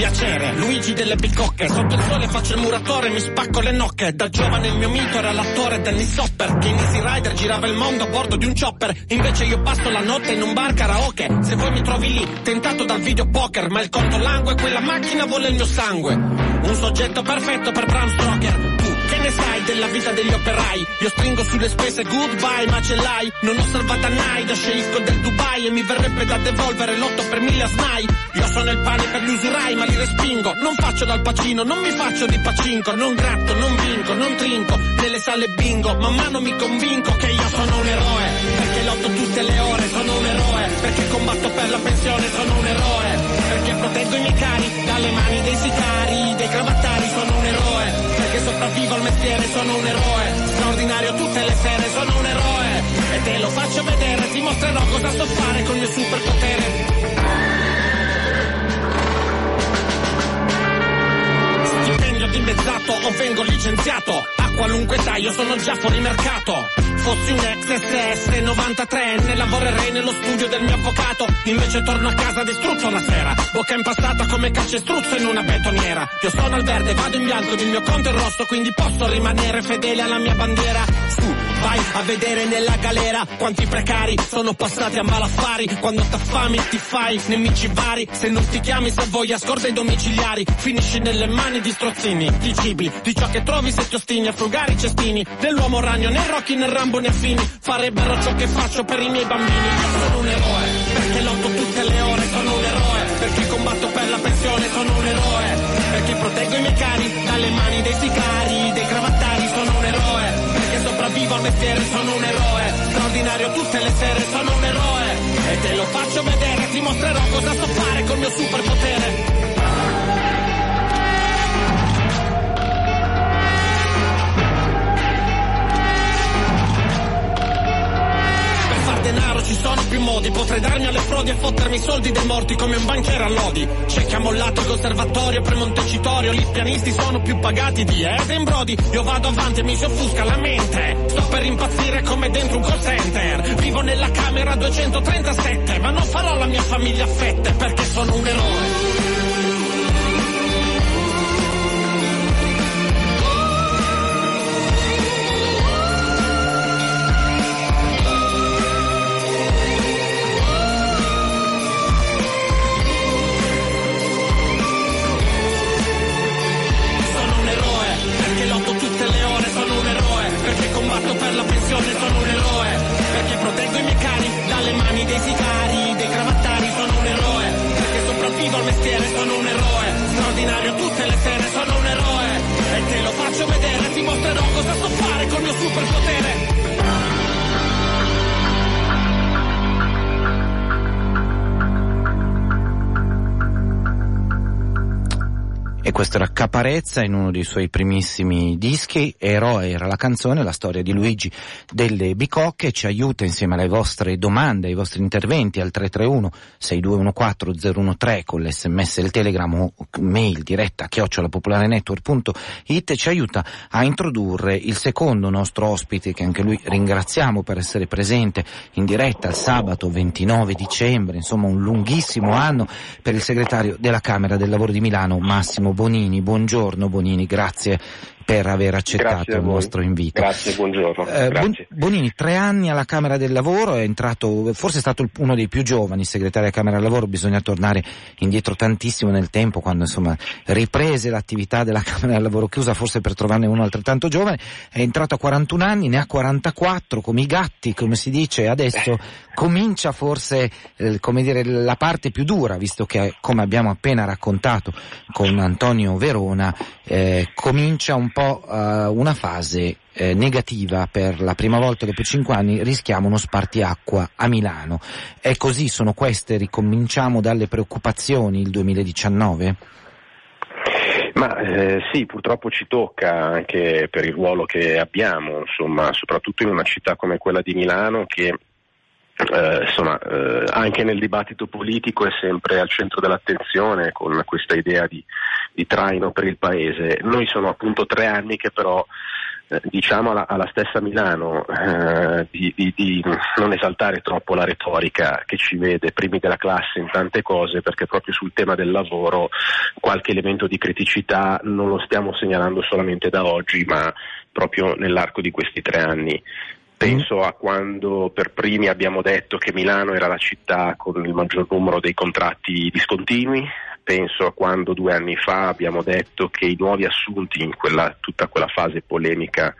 Piacere, Luigi delle bicocche Sotto il sole faccio il muratore, mi spacco le nocche. Da giovane il mio mito era l'attore Dennis Hopper. Che in Easy Rider girava il mondo a bordo di un chopper. Invece io passo la notte in un bar karaoke. Se vuoi mi trovi lì, tentato dal video poker Ma il conto langue, quella macchina vuole il mio sangue. Un soggetto perfetto per Bram Stoker che ne sai della vita degli operai? Io stringo sulle spese goodbye, ma ce l'hai? Non ho salvata mai da sceicco del Dubai e mi verrebbe da devolvere l'otto per mille a SNAI. Io sono il pane per gli usurai, ma li respingo. Non faccio dal pacino, non mi faccio di pacinco. Non gratto, non vinco, non trinco. Nelle sale bingo, man mano mi convinco che io sono un eroe. Perché lotto tutte le ore, sono un eroe. Perché combatto per la pensione, sono un eroe. Perché proteggo i miei cari dalle mani dei sicari, dei cravattari, sono un eroe sopravvivo al mestiere, sono un eroe, straordinario tutte le sere, sono un eroe, e te lo faccio vedere, ti mostrerò cosa so fare con il mio superpotere. Dimezzato o vengo licenziato, a qualunque età io sono già fuori mercato. Fossi un ex SS 93enne lavorerei nello studio del mio avvocato. Invece torno a casa distrutto la sera. Bocca impastata come calcestruzzo in una betoniera. Io sono al verde, vado in bianco, il mio conto è rosso Quindi posso rimanere fedele alla mia bandiera. Su, vai a vedere nella galera Quanti precari sono passati a malaffari. Quando t'affami ti fai nemici vari. Se non ti chiami se vuoi a scorda i domiciliari. Finisci nelle mani di strozzini Di cibi, di ciò che trovi se ti ostini a frugare i cestini. Dell'uomo ragno, nei rocchi, nel rambo né affini. Farebbero ciò che faccio per i miei bambini. Io sono un eroe, perché lotto tutte le ore, sono un eroe, perché combatto per la pensione, sono un eroe, perché proteggo i miei cari dalle mani dei sicari, dei cravattari, sono un eroe, sopravvivo al mestiere, sono un eroe, straordinario tutte le sere, sono un eroe, e te lo faccio vedere, ti mostrerò cosa so fare col mio superpotere. Denaro ci sono più modi, potrei darmi alle frodi e fottermi i soldi dei morti come un banchiere a lodi. C'è chi ha mollato il conservatorio per Montecitorio, gli pianisti sono più pagati di Eden Brody. Io vado avanti e mi si offusca la mente. Sto per impazzire come dentro un call center. Vivo nella camera 237, ma non farò la mia famiglia a fette perché sono un eroe. Sopravvivo al mestiere, sono un eroe, straordinario tutte le sere, sono un eroe, e te lo faccio vedere, ti mostrerò cosa so fare col mio superpotere. Questo era Caparezza in uno dei suoi primissimi dischi, Eroe era la canzone, la storia di Luigi delle Bicocche, ci aiuta insieme alle vostre domande, ai vostri interventi al 331 6214 013 con l'sms e il telegram o mail diretta chiocciolapopolarenetwork.it ci aiuta a introdurre il secondo nostro ospite che anche lui ringraziamo per essere presente in diretta il sabato 29 dicembre, insomma un lunghissimo anno per il segretario della Camera del Lavoro di Milano Massimo Bonini. Buongiorno Bonini, grazie per aver accettato il voi. nostro invito. Grazie, buongiorno. Eh, Grazie. Bonini, tre anni alla Camera del Lavoro, è entrato, forse è stato uno dei più giovani segretari della Camera del Lavoro, bisogna tornare indietro tantissimo nel tempo quando insomma riprese l'attività della <laughs> Camera del Lavoro chiusa, forse per trovarne uno altrettanto giovane, è entrato a 41 anni, ne ha 44 come i gatti, come si dice, adesso <laughs> comincia forse eh, come dire, la parte più dura, visto che come abbiamo appena raccontato con Antonio Verona, eh, comincia un po' eh, una fase eh, negativa per la prima volta dopo cinque anni rischiamo uno spartiacqua a Milano. È così, sono queste, ricominciamo dalle preoccupazioni il 2019? Ma eh, sì, purtroppo ci tocca anche per il ruolo che abbiamo, insomma, soprattutto in una città come quella di Milano che eh, insomma, eh, anche nel dibattito politico è sempre al centro dell'attenzione con questa idea di, di traino per il paese. Noi sono appunto tre anni che però eh, diciamo alla, alla stessa Milano eh, di, di- di non esaltare troppo la retorica che ci vede primi della classe in tante cose perché proprio sul tema del lavoro qualche elemento di criticità non lo stiamo segnalando solamente da oggi ma proprio nell'arco di questi tre anni. Penso a quando per primi abbiamo detto che Milano era la città con il maggior numero dei contratti discontinui, penso a quando due anni fa abbiamo detto che i nuovi assunti in quella- tutta quella fase polemica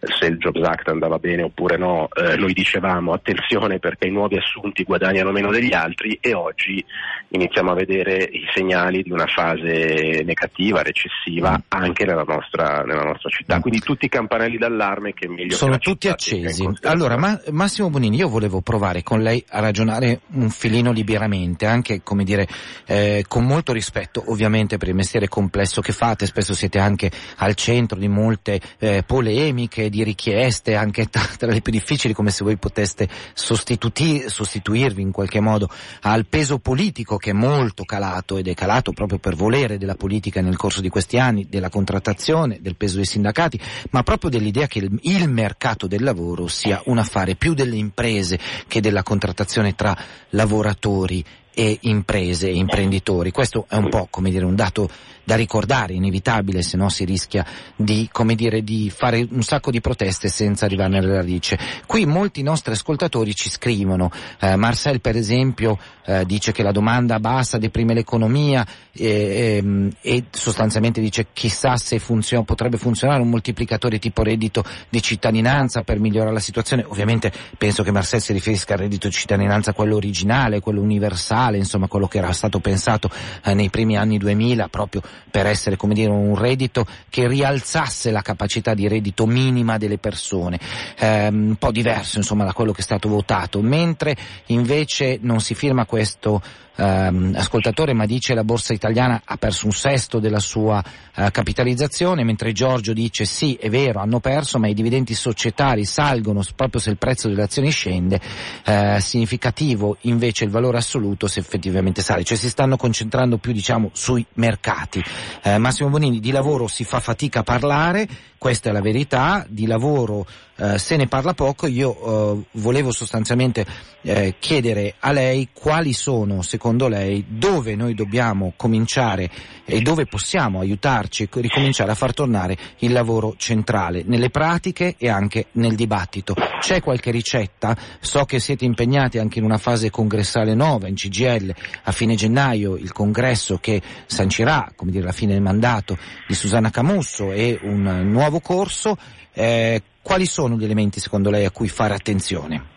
se il Jobs Act andava bene oppure no, eh, noi dicevamo attenzione perché i nuovi assunti guadagnano meno degli altri e oggi iniziamo a vedere i segnali di una fase negativa, recessiva anche nella nostra, nella nostra città. Quindi tutti i campanelli d'allarme che meglio Sono tutti accesi. Allora, ma- Massimo Bonini, io volevo provare con lei a ragionare un filino liberamente, anche come dire, eh, con molto rispetto ovviamente per il mestiere complesso che fate, spesso siete anche al centro di molte eh, polemiche, di richieste, anche tra, le più difficili, come se voi poteste sostituirvi in qualche modo al peso politico che è molto calato ed è calato proprio per volere della politica nel corso di questi anni, della contrattazione, del peso dei sindacati, ma proprio dell'idea che il, il mercato del lavoro sia un affare più delle imprese che della contrattazione tra lavoratori e imprese e imprenditori. Questo è un po' come dire un dato da ricordare, inevitabile, se no si rischia di, come dire, di fare un sacco di proteste senza arrivare alla radice. Qui molti nostri ascoltatori ci scrivono, eh, Marcel per esempio eh, dice che la domanda bassa deprime l'economia e, ehm, e sostanzialmente dice chissà se funziona, potrebbe funzionare un moltiplicatore tipo reddito di cittadinanza per migliorare la situazione. Ovviamente penso che Marcel si riferisca al reddito di cittadinanza, quello originale, quello universale, insomma quello che era stato pensato eh, nei primi anni 2000 proprio per essere come dire un reddito che rialzasse la capacità di reddito minima delle persone, Ehm, un po' diverso insomma da quello che è stato votato, mentre invece non si firma questo ehm, ascoltatore, ma dice la borsa italiana ha perso un sesto della sua eh, capitalizzazione, mentre Giorgio dice sì, è vero, hanno perso, ma i dividendi societari salgono proprio se il prezzo delle azioni scende, eh, significativo invece il valore assoluto se effettivamente sale, cioè si stanno concentrando più diciamo sui mercati. Eh, Massimo Bonini di lavoro si fa fatica a parlare, questa è la verità, di lavoro eh, se ne parla poco, io eh, volevo sostanzialmente eh, chiedere a lei quali sono secondo lei dove noi dobbiamo cominciare e dove possiamo aiutarci e ricominciare a far tornare il lavoro centrale nelle pratiche e anche nel dibattito. C'è qualche ricetta? So che siete impegnati anche in una fase congressale nuova in CGL a fine gennaio, il congresso che sancirà, come dire, la fine del mandato di Susanna Camusso e un nuovo corso. Eh, quali sono gli elementi secondo lei a cui fare attenzione?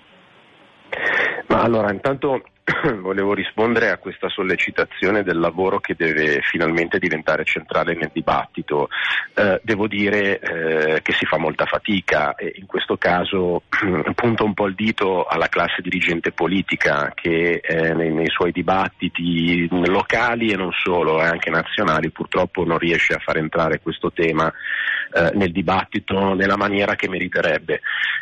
Ma allora, intanto <clears throat> volevo rispondere a questa sollecitazione del lavoro che deve finalmente diventare centrale nel dibattito. Eh, devo dire eh, che si fa molta fatica e in questo caso <clears throat> punto un po' il dito alla classe dirigente politica che eh, nei, nei, suoi dibattiti locali e non solo, eh, anche nazionali, purtroppo non riesce a far entrare questo tema eh, nel dibattito nella maniera che meriterebbe.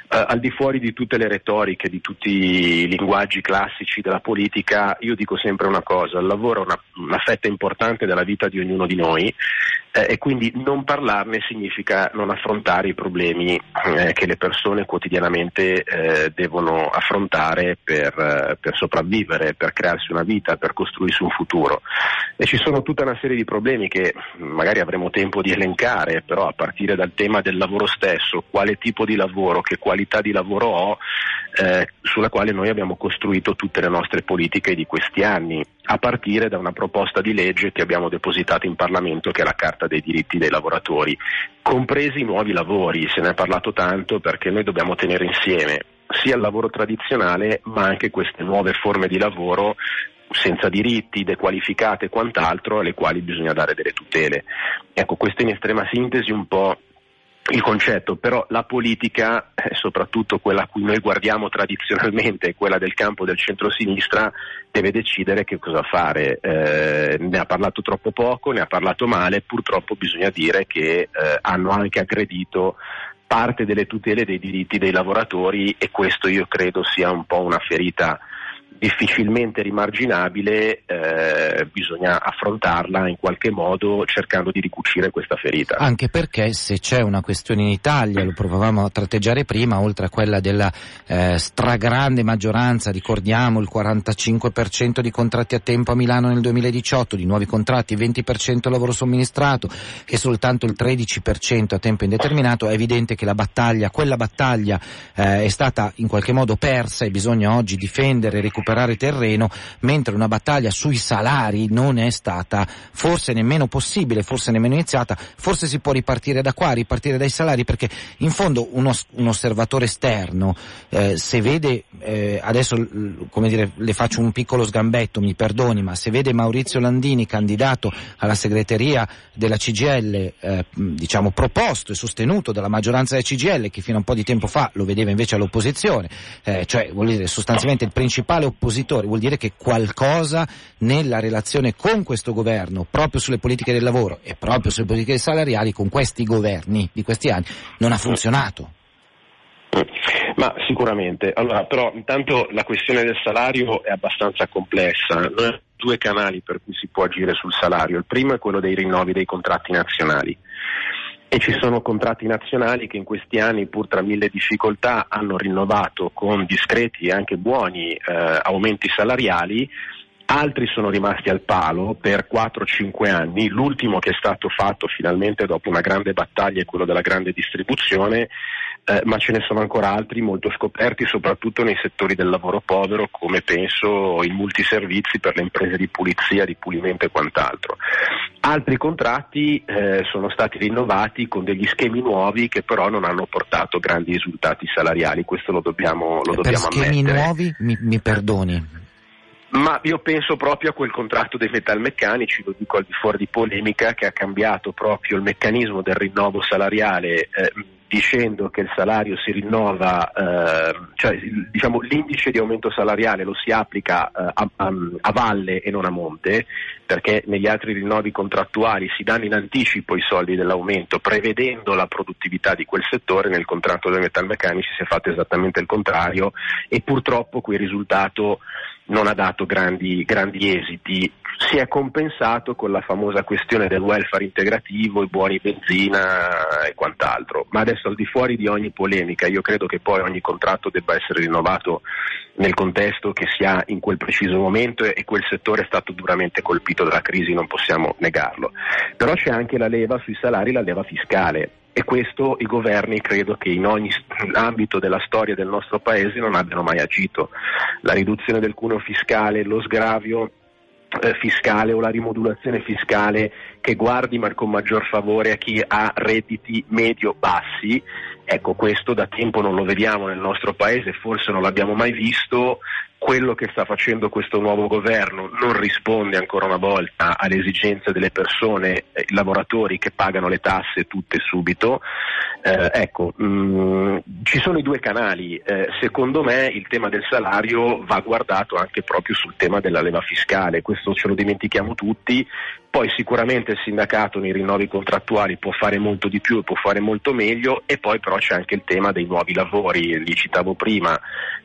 Eh, al di fuori di tutte le retoriche, di tutti i linguaggi classici della politica, io dico sempre una cosa, il lavoro è una, una fetta importante della vita di ognuno di noi eh, e quindi non parlarne significa non affrontare i problemi eh, che le persone quotidianamente eh, devono affrontare per, eh, per, sopravvivere, per crearsi una vita, per costruirsi un futuro. E ci sono tutta una serie di problemi che magari avremo tempo di elencare, però a partire dal tema del lavoro stesso, quale tipo di lavoro, che qualità di lavoro ho, eh, sulla quale noi abbiamo costruito tutte le nostre politiche di questi anni, a partire da una proposta di legge che abbiamo depositato in Parlamento che è la Carta dei diritti dei lavoratori, compresi i nuovi lavori, se ne è parlato tanto perché noi dobbiamo tenere insieme sia il lavoro tradizionale ma anche queste nuove forme di lavoro senza diritti, dequalificate e quant'altro, alle quali bisogna dare delle tutele. Ecco, questo in estrema sintesi un po' il concetto, però la politica, eh, soprattutto quella a cui noi guardiamo tradizionalmente, <laughs> quella del campo del centro-sinistra, deve decidere che cosa fare. Eh, ne ha parlato troppo poco, ne ha parlato male, purtroppo bisogna dire che eh, hanno anche aggredito parte delle tutele dei diritti dei lavoratori e questo io credo sia un po' una ferita difficilmente rimarginabile, eh, bisogna affrontarla in qualche modo cercando di ricucire questa ferita. Anche perché se c'è una questione in Italia, lo provavamo a tratteggiare prima, oltre a quella della eh, stragrande maggioranza, ricordiamo il 45% di contratti a tempo a Milano nel 2018, di nuovi contratti, 20% lavoro somministrato e soltanto il 13% a tempo indeterminato, è evidente che la battaglia, quella battaglia eh, è stata in qualche modo persa e bisogna oggi difendere recuperare recuperare terreno, mentre una battaglia sui salari non è stata forse nemmeno possibile, forse nemmeno iniziata, forse si può ripartire da qua, ripartire dai salari, perché in fondo uno, un osservatore esterno, eh, se vede, eh, adesso come dire, le faccio un piccolo sgambetto, mi perdoni, ma se vede Maurizio Landini candidato alla segreteria della CGL, eh, diciamo proposto e sostenuto dalla maggioranza della CGL, che fino a un po' di tempo fa lo vedeva invece all'opposizione, eh, cioè vuol dire sostanzialmente il principale oppositore, vuol dire che qualcosa nella relazione con questo governo, proprio sulle politiche del lavoro e proprio sulle politiche salariali, con questi governi di questi anni, non ha funzionato. Ma sicuramente, allora però intanto la questione del salario è abbastanza complessa. Noi abbiamo due canali per cui si può agire sul salario. Il primo è quello dei rinnovi dei contratti nazionali e ci sono contratti nazionali che in questi anni, pur tra mille difficoltà, hanno rinnovato con discreti e anche buoni eh, aumenti salariali. Altri sono rimasti al palo per 4-5 anni, l'ultimo che è stato fatto finalmente dopo una grande battaglia è quello della grande distribuzione eh, ma ce ne sono ancora altri molto scoperti, soprattutto nei settori del lavoro povero, come penso i multiservizi per le imprese di pulizia, di pulimento e quant'altro. Altri contratti eh, sono stati rinnovati con degli schemi nuovi che però non hanno portato grandi risultati salariali, questo lo dobbiamo, lo per dobbiamo schemi ammettere. nuovi, mi, mi perdoni, ma io penso proprio a quel contratto dei metalmeccanici, lo dico al di fuori di polemica, che ha cambiato proprio il meccanismo del rinnovo salariale eh, dicendo che il salario si rinnova, eh, cioè diciamo, l'indice di aumento salariale lo si applica eh, a, a, a, valle e non a monte, perché negli altri rinnovi contrattuali si danno in anticipo i soldi dell'aumento prevedendo la produttività di quel settore, nel contratto dei metalmeccanici si è fatto esattamente il contrario e purtroppo quel risultato non ha dato grandi, grandi esiti. Si è compensato con la famosa questione del welfare integrativo, i buoni benzina e quant'altro. Ma adesso al di fuori di ogni polemica, io credo che poi ogni contratto debba essere rinnovato nel contesto che si ha in quel preciso momento e quel settore è stato duramente colpito dalla crisi, non possiamo negarlo. Però c'è anche la leva sui salari, la leva fiscale e questo i governi credo che in ogni ambito della storia del nostro Paese non abbiano mai agito. La riduzione del cuneo fiscale, lo sgravio eh, fiscale o la rimodulazione fiscale che guardi ma con maggior favore a chi ha redditi medio-bassi, ecco questo da tempo non lo vediamo nel nostro Paese, forse non l'abbiamo mai visto, quello che sta facendo questo nuovo governo non risponde ancora una volta alle esigenze delle persone, eh, i lavoratori che pagano le tasse tutte subito. Eh, ecco, mh, mm, ci sono i due canali. Eh, secondo me il tema del salario va guardato anche proprio sul tema della leva fiscale, questo ce lo dimentichiamo tutti. Poi sicuramente il sindacato nei rinnovi contrattuali può fare molto di più e può fare molto meglio e poi però c'è anche il tema dei nuovi lavori, li citavo prima,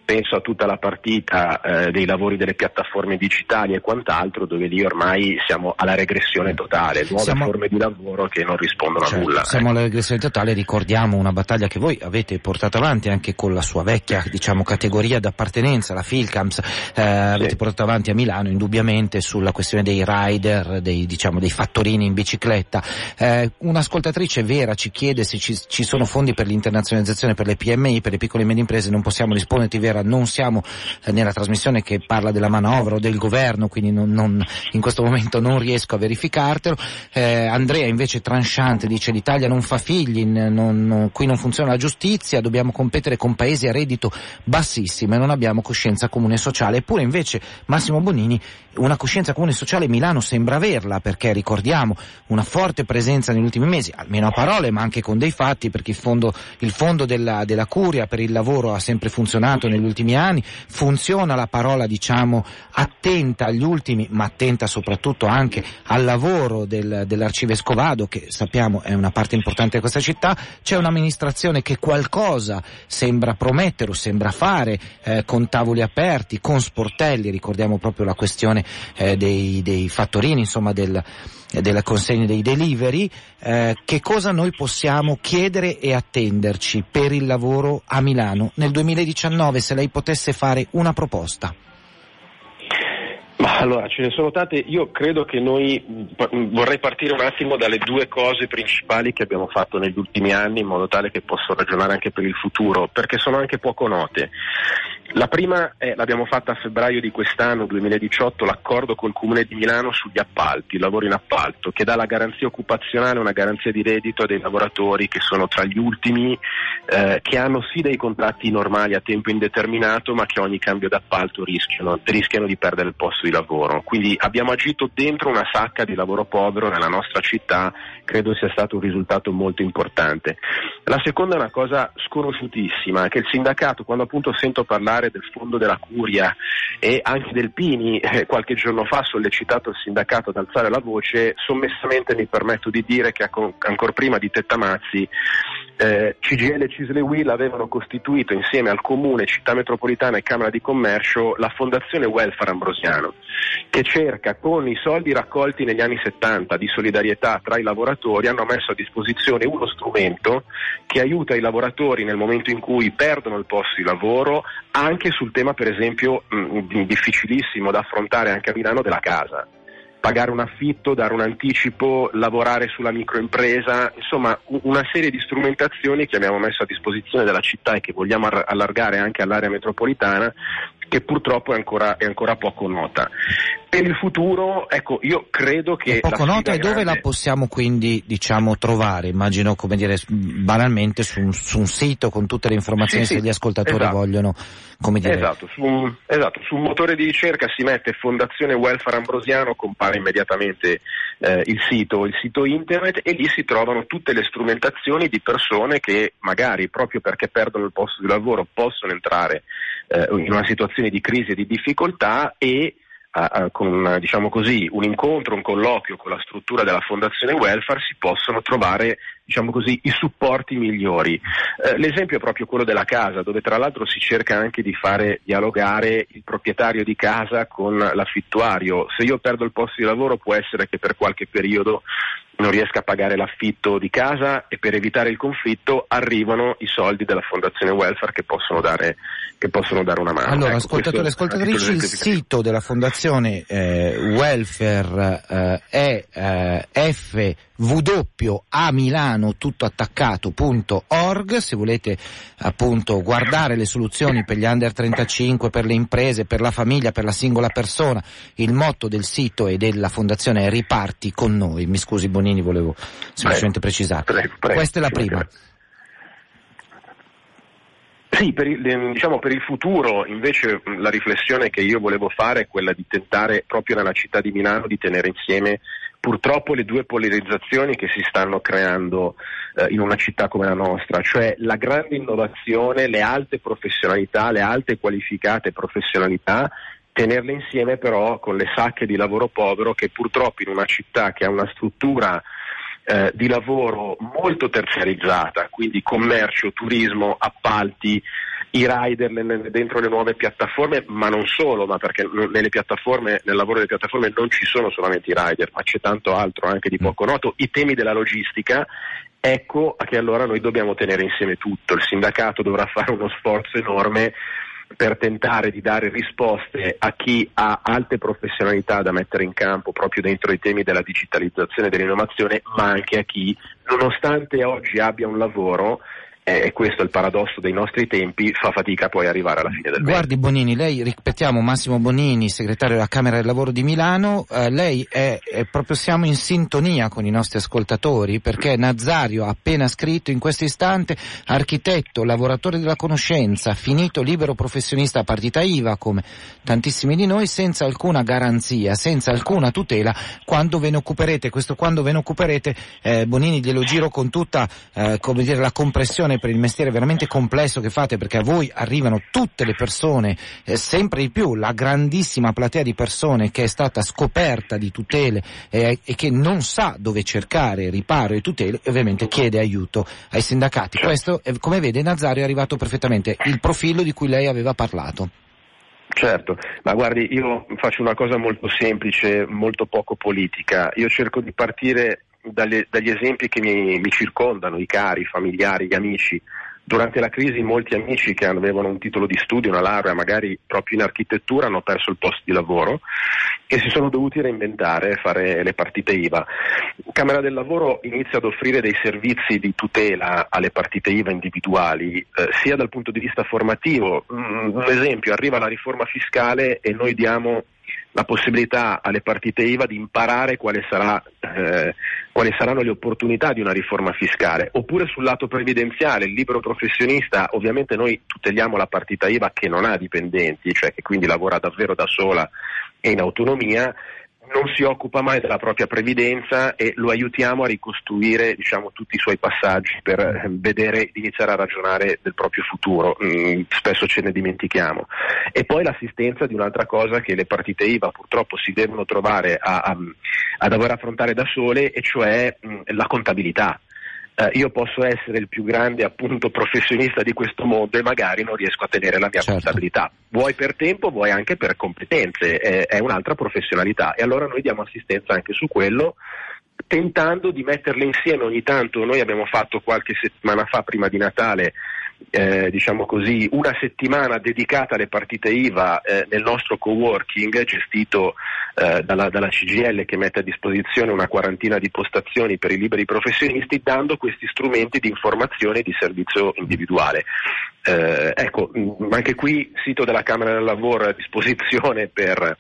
penso a tutta la partita eh, dei lavori delle piattaforme digitali e quant'altro, dove lì ormai siamo alla regressione totale, nuove siamo... forme di lavoro che non rispondono certo, a nulla. Siamo alla regressione totale, ricordiamo una battaglia che voi avete portato avanti anche con la sua vecchia diciamo, categoria d'appartenenza, la Filcams, eh, sì. avete portato avanti a Milano indubbiamente sulla questione dei rider, dei, diciamo, dei fattorini in bicicletta. Eh, un'ascoltatrice vera ci chiede se ci, ci sono fondi per l'internazionalizzazione per le PMI, per le piccole e medie imprese, non possiamo risponderti vera Vera, non siamo eh, nella trasmissione che parla della manovra o del governo, quindi non, non, in questo momento non riesco a verificartelo. Eh, Andrea invece tranchante dice l'Italia non fa figli, non, qui non funziona la giustizia, dobbiamo competere con paesi a reddito bassissimo e non abbiamo coscienza comune sociale. Eppure invece Massimo Bonini una coscienza comune sociale Milano sembra averla perché ricordiamo una forte presenza negli ultimi mesi, almeno a parole ma anche con dei fatti perché il fondo, il fondo della, della curia per il lavoro ha sempre funzionato negli ultimi anni, funziona la parola diciamo attenta agli ultimi ma attenta soprattutto anche al lavoro del, dell'arcivescovado che sappiamo è una parte importante di questa città, c'è un'amministrazione che qualcosa sembra promettere o sembra fare eh, con tavoli aperti, con sportelli, ricordiamo proprio la questione eh, dei, dei, fattorini, insomma del, della consegna dei delivery, eh, che cosa noi possiamo chiedere e attenderci per il lavoro a Milano nel 2019 se lei potesse fare una proposta? Allora, ce ne sono tante. Io credo che noi vorrei partire un attimo dalle due cose principali che abbiamo fatto negli ultimi anni in modo tale che posso ragionare anche per il futuro, perché sono anche poco note. La prima è, l'abbiamo fatta a febbraio di quest'anno, 2018, l'accordo col Comune di Milano sugli appalti, il lavoro in appalto, che dà la garanzia occupazionale, una garanzia di reddito a dei lavoratori che sono tra gli ultimi, eh, che hanno sì dei contratti normali a tempo indeterminato, ma che ogni cambio d'appalto rischiano, rischiano di perdere il posto di lavoro. Quindi abbiamo agito dentro una sacca di lavoro povero nella nostra città, credo sia stato un risultato molto importante. La seconda è una cosa sconosciutissima, che il sindacato, quando appunto sento parlare parlare del fondo della curia e anche del Pini eh, qualche giorno fa ha sollecitato il sindacato ad alzare la voce, sommessamente mi permetto di dire che ancora prima di Tettamazzi eh, CGL e Cisle Will avevano costituito insieme al Comune, Città Metropolitana e Camera di Commercio la Fondazione Welfare Ambrosiano, che cerca con i soldi raccolti negli anni 70 di solidarietà tra i lavoratori, hanno messo a disposizione uno strumento che aiuta i lavoratori nel momento in cui perdono il posto di lavoro, anche sul tema per esempio mh, difficilissimo da affrontare anche a Milano della casa pagare un affitto, dare un anticipo, lavorare sulla microimpresa, insomma una serie di strumentazioni che abbiamo messo a disposizione della città e che vogliamo allargare anche all'area metropolitana che purtroppo è ancora, è ancora poco nota. Per il futuro, ecco, io credo che... È poco nota e dove grande... la possiamo quindi, diciamo, trovare? Immagino, come dire, banalmente su un, su un sito con tutte le informazioni Sì, se sì, gli ascoltatori esatto. vogliono, come dire... Esatto su, un, esatto, su un motore di ricerca si mette Fondazione Welfare Ambrosiano, compare immediatamente eh, il sito, il sito internet e lì si trovano tutte le strumentazioni di persone che magari proprio perché perdono il posto di lavoro possono entrare eh, in una situazione di crisi e di difficoltà e a- con diciamo così, un incontro, un colloquio con la struttura della Fondazione Welfare si possono trovare diciamo così, i supporti migliori. Eh, l'esempio è proprio quello della casa, dove tra l'altro si cerca anche di fare dialogare il proprietario di casa con l'affittuario. Se io perdo il posto di lavoro può essere che per qualche periodo non riesca a pagare l'affitto di casa e per evitare il conflitto arrivano i soldi della Fondazione Welfare che possono dare, che possono dare una mano. Allora, Ecco, ascoltatori e ascoltatrici, il sito della Fondazione eh, Welfare eh, è eh, fw a Milano tutto attaccato.org se volete appunto guardare le soluzioni per gli under 35, per le imprese, per la famiglia, per la singola persona, il motto del sito e della Fondazione è riparti con noi. Mi scusi Bonini, volevo semplicemente precisare. Prego, prego. Questa è la prima. Sì, per il, ehm, diciamo, per il futuro invece la riflessione che io volevo fare è quella di tentare proprio nella città di Milano di tenere insieme purtroppo le due polarizzazioni che si stanno creando eh, in una città come la nostra, cioè la grande innovazione, le alte professionalità, le alte qualificate professionalità, tenerle insieme però con le sacche di lavoro povero che purtroppo in una città che ha una struttura eh, di lavoro molto terziarizzata, quindi commercio, turismo, appalti, i rider nel- dentro le nuove piattaforme, ma non solo, ma perché nelle nel lavoro delle piattaforme non ci sono solamente i rider, ma c'è tanto altro anche di poco noto, i temi della logistica. Ecco che allora noi dobbiamo tenere insieme tutto, il sindacato dovrà fare uno sforzo enorme per tentare di dare risposte a chi ha alte professionalità da mettere in campo proprio dentro i temi della digitalizzazione e dell'innovazione, ma anche a chi, nonostante oggi abbia un lavoro, eh, e questo è il paradosso dei nostri tempi, fa fatica poi arrivare alla fine del mese. Guardi Bonini, lei, ripetiamo, Massimo Bonini, segretario della Camera del Lavoro di Milano, eh, lei è, è proprio siamo in sintonia con i nostri ascoltatori perché Nazario ha appena scritto in questo istante architetto, lavoratore della conoscenza, finito libero professionista a partita IVA come tantissimi di noi senza alcuna garanzia, senza alcuna tutela quando ve ne occuperete. Questo quando ve ne occuperete eh, Bonini glielo giro con tutta eh, come dire, la compressione per il mestiere veramente complesso che fate perché a voi arrivano tutte le persone, eh, sempre di più, la grandissima platea di persone che è stata scoperta di tutele eh, e che non sa dove cercare riparo e tutele e ovviamente chiede aiuto ai sindacati. Questo, eh, come vede, Nazario è arrivato perfettamente il profilo di cui lei aveva parlato. Certo, ma guardi, io faccio una cosa molto semplice, molto poco politica. Io cerco di partire dalle- dagli esempi che mi, mi circondano, i cari, i familiari, gli amici. Durante la crisi molti amici che avevano un titolo di studio, una laurea, magari proprio in architettura, hanno perso il posto di lavoro e si sono dovuti reinventare e fare le partite IVA. Camera del Lavoro inizia ad offrire dei servizi di tutela alle partite IVA individuali, eh, sia dal punto di vista formativo. Mm, un esempio, arriva la riforma fiscale e noi diamo la possibilità alle partite IVA di imparare sarà, eh, quali saranno le opportunità di una riforma fiscale. Oppure sul lato previdenziale, il libero professionista, ovviamente noi tuteliamo la partita IVA che non ha dipendenti, cioè che quindi lavora davvero da sola e in autonomia, non si occupa mai della propria previdenza e lo aiutiamo a ricostruire diciamo, tutti i suoi passaggi per eh, vedere, iniziare a ragionare del proprio futuro. Mm, spesso ce ne dimentichiamo. E poi l'assistenza di un'altra cosa che le partite IVA purtroppo si devono trovare a, a, a dover affrontare da sole, e cioè mh, la contabilità. Eh, io posso essere il più grande appunto professionista di questo mondo e magari non riesco a tenere la mia Certo. contabilità. Vuoi per tempo, vuoi anche per competenze, eh, è un'altra professionalità e allora noi diamo assistenza anche su quello tentando di metterle insieme ogni tanto. Noi abbiamo fatto qualche settimana fa, prima di Natale, eh, diciamo così, una settimana dedicata alle partite IVA eh, nel nostro coworking gestito eh, dalla, dalla, CGL che mette a disposizione una quarantina di postazioni per i liberi professionisti dando questi strumenti di informazione e di servizio individuale. Eh, ecco, mh, anche qui sito della Camera del Lavoro a disposizione per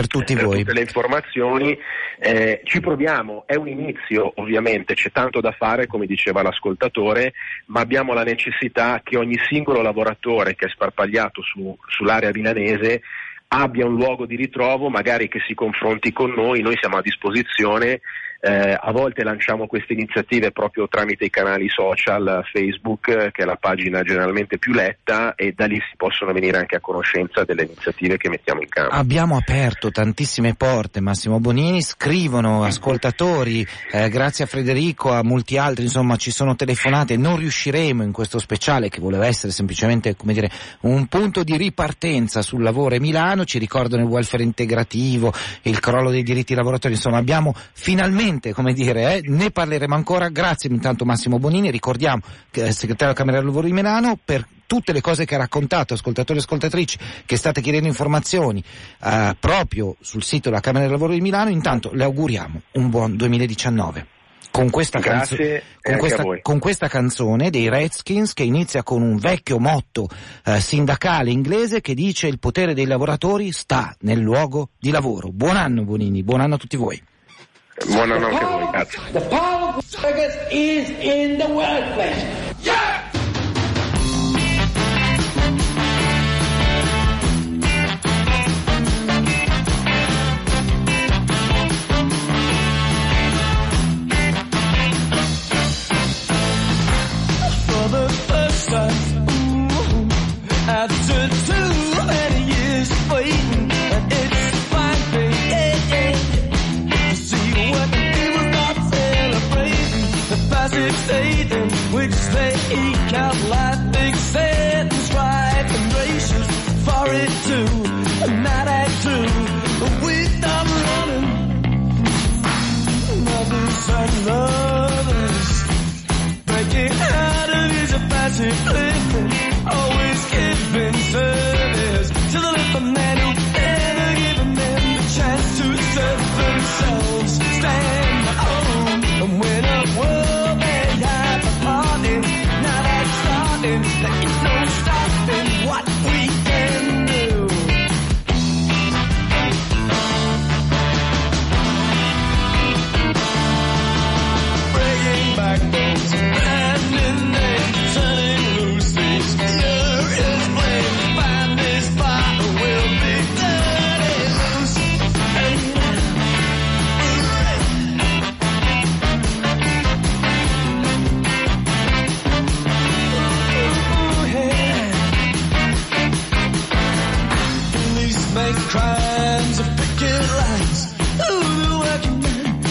per tutti per voi. tutte le informazioni. Eh, ci proviamo, è un inizio ovviamente, c'è tanto da fare come diceva l'ascoltatore, ma abbiamo la necessità che ogni singolo lavoratore che è sparpagliato su, sull'area milanese abbia un luogo di ritrovo, magari che si confronti con noi, noi siamo a disposizione eh, a volte lanciamo queste iniziative proprio tramite i canali social, Facebook, che è la pagina generalmente più letta e da lì si possono venire anche a conoscenza delle iniziative che mettiamo in campo. Abbiamo aperto tantissime porte, Massimo Bonini, scrivono ascoltatori, eh, grazie a Federico, a molti altri, insomma ci sono telefonate, non riusciremo in questo speciale che voleva essere semplicemente come dire, un punto di ripartenza sul lavoro e Milano, ci ricordano il welfare integrativo, il crollo dei diritti lavoratori, insomma abbiamo finalmente sicuramente, come dire, eh, ne parleremo ancora. Grazie intanto Massimo Bonini, ricordiamo che è il segretario della Camera del Lavoro di Milano per tutte le cose che ha raccontato, ascoltatori e ascoltatrici che state chiedendo informazioni eh, proprio sul sito della Camera del Lavoro di Milano, intanto le auguriamo un buon 2019 con questa, canzo- con, questa, con questa, canzone dei Redskins che inizia con un vecchio motto eh, sindacale inglese che dice il potere dei lavoratori sta nel luogo di lavoro. Buon anno Bonini, buon anno a tutti voi. Buon anno anche a voi, grazie. The power of is in the workplace.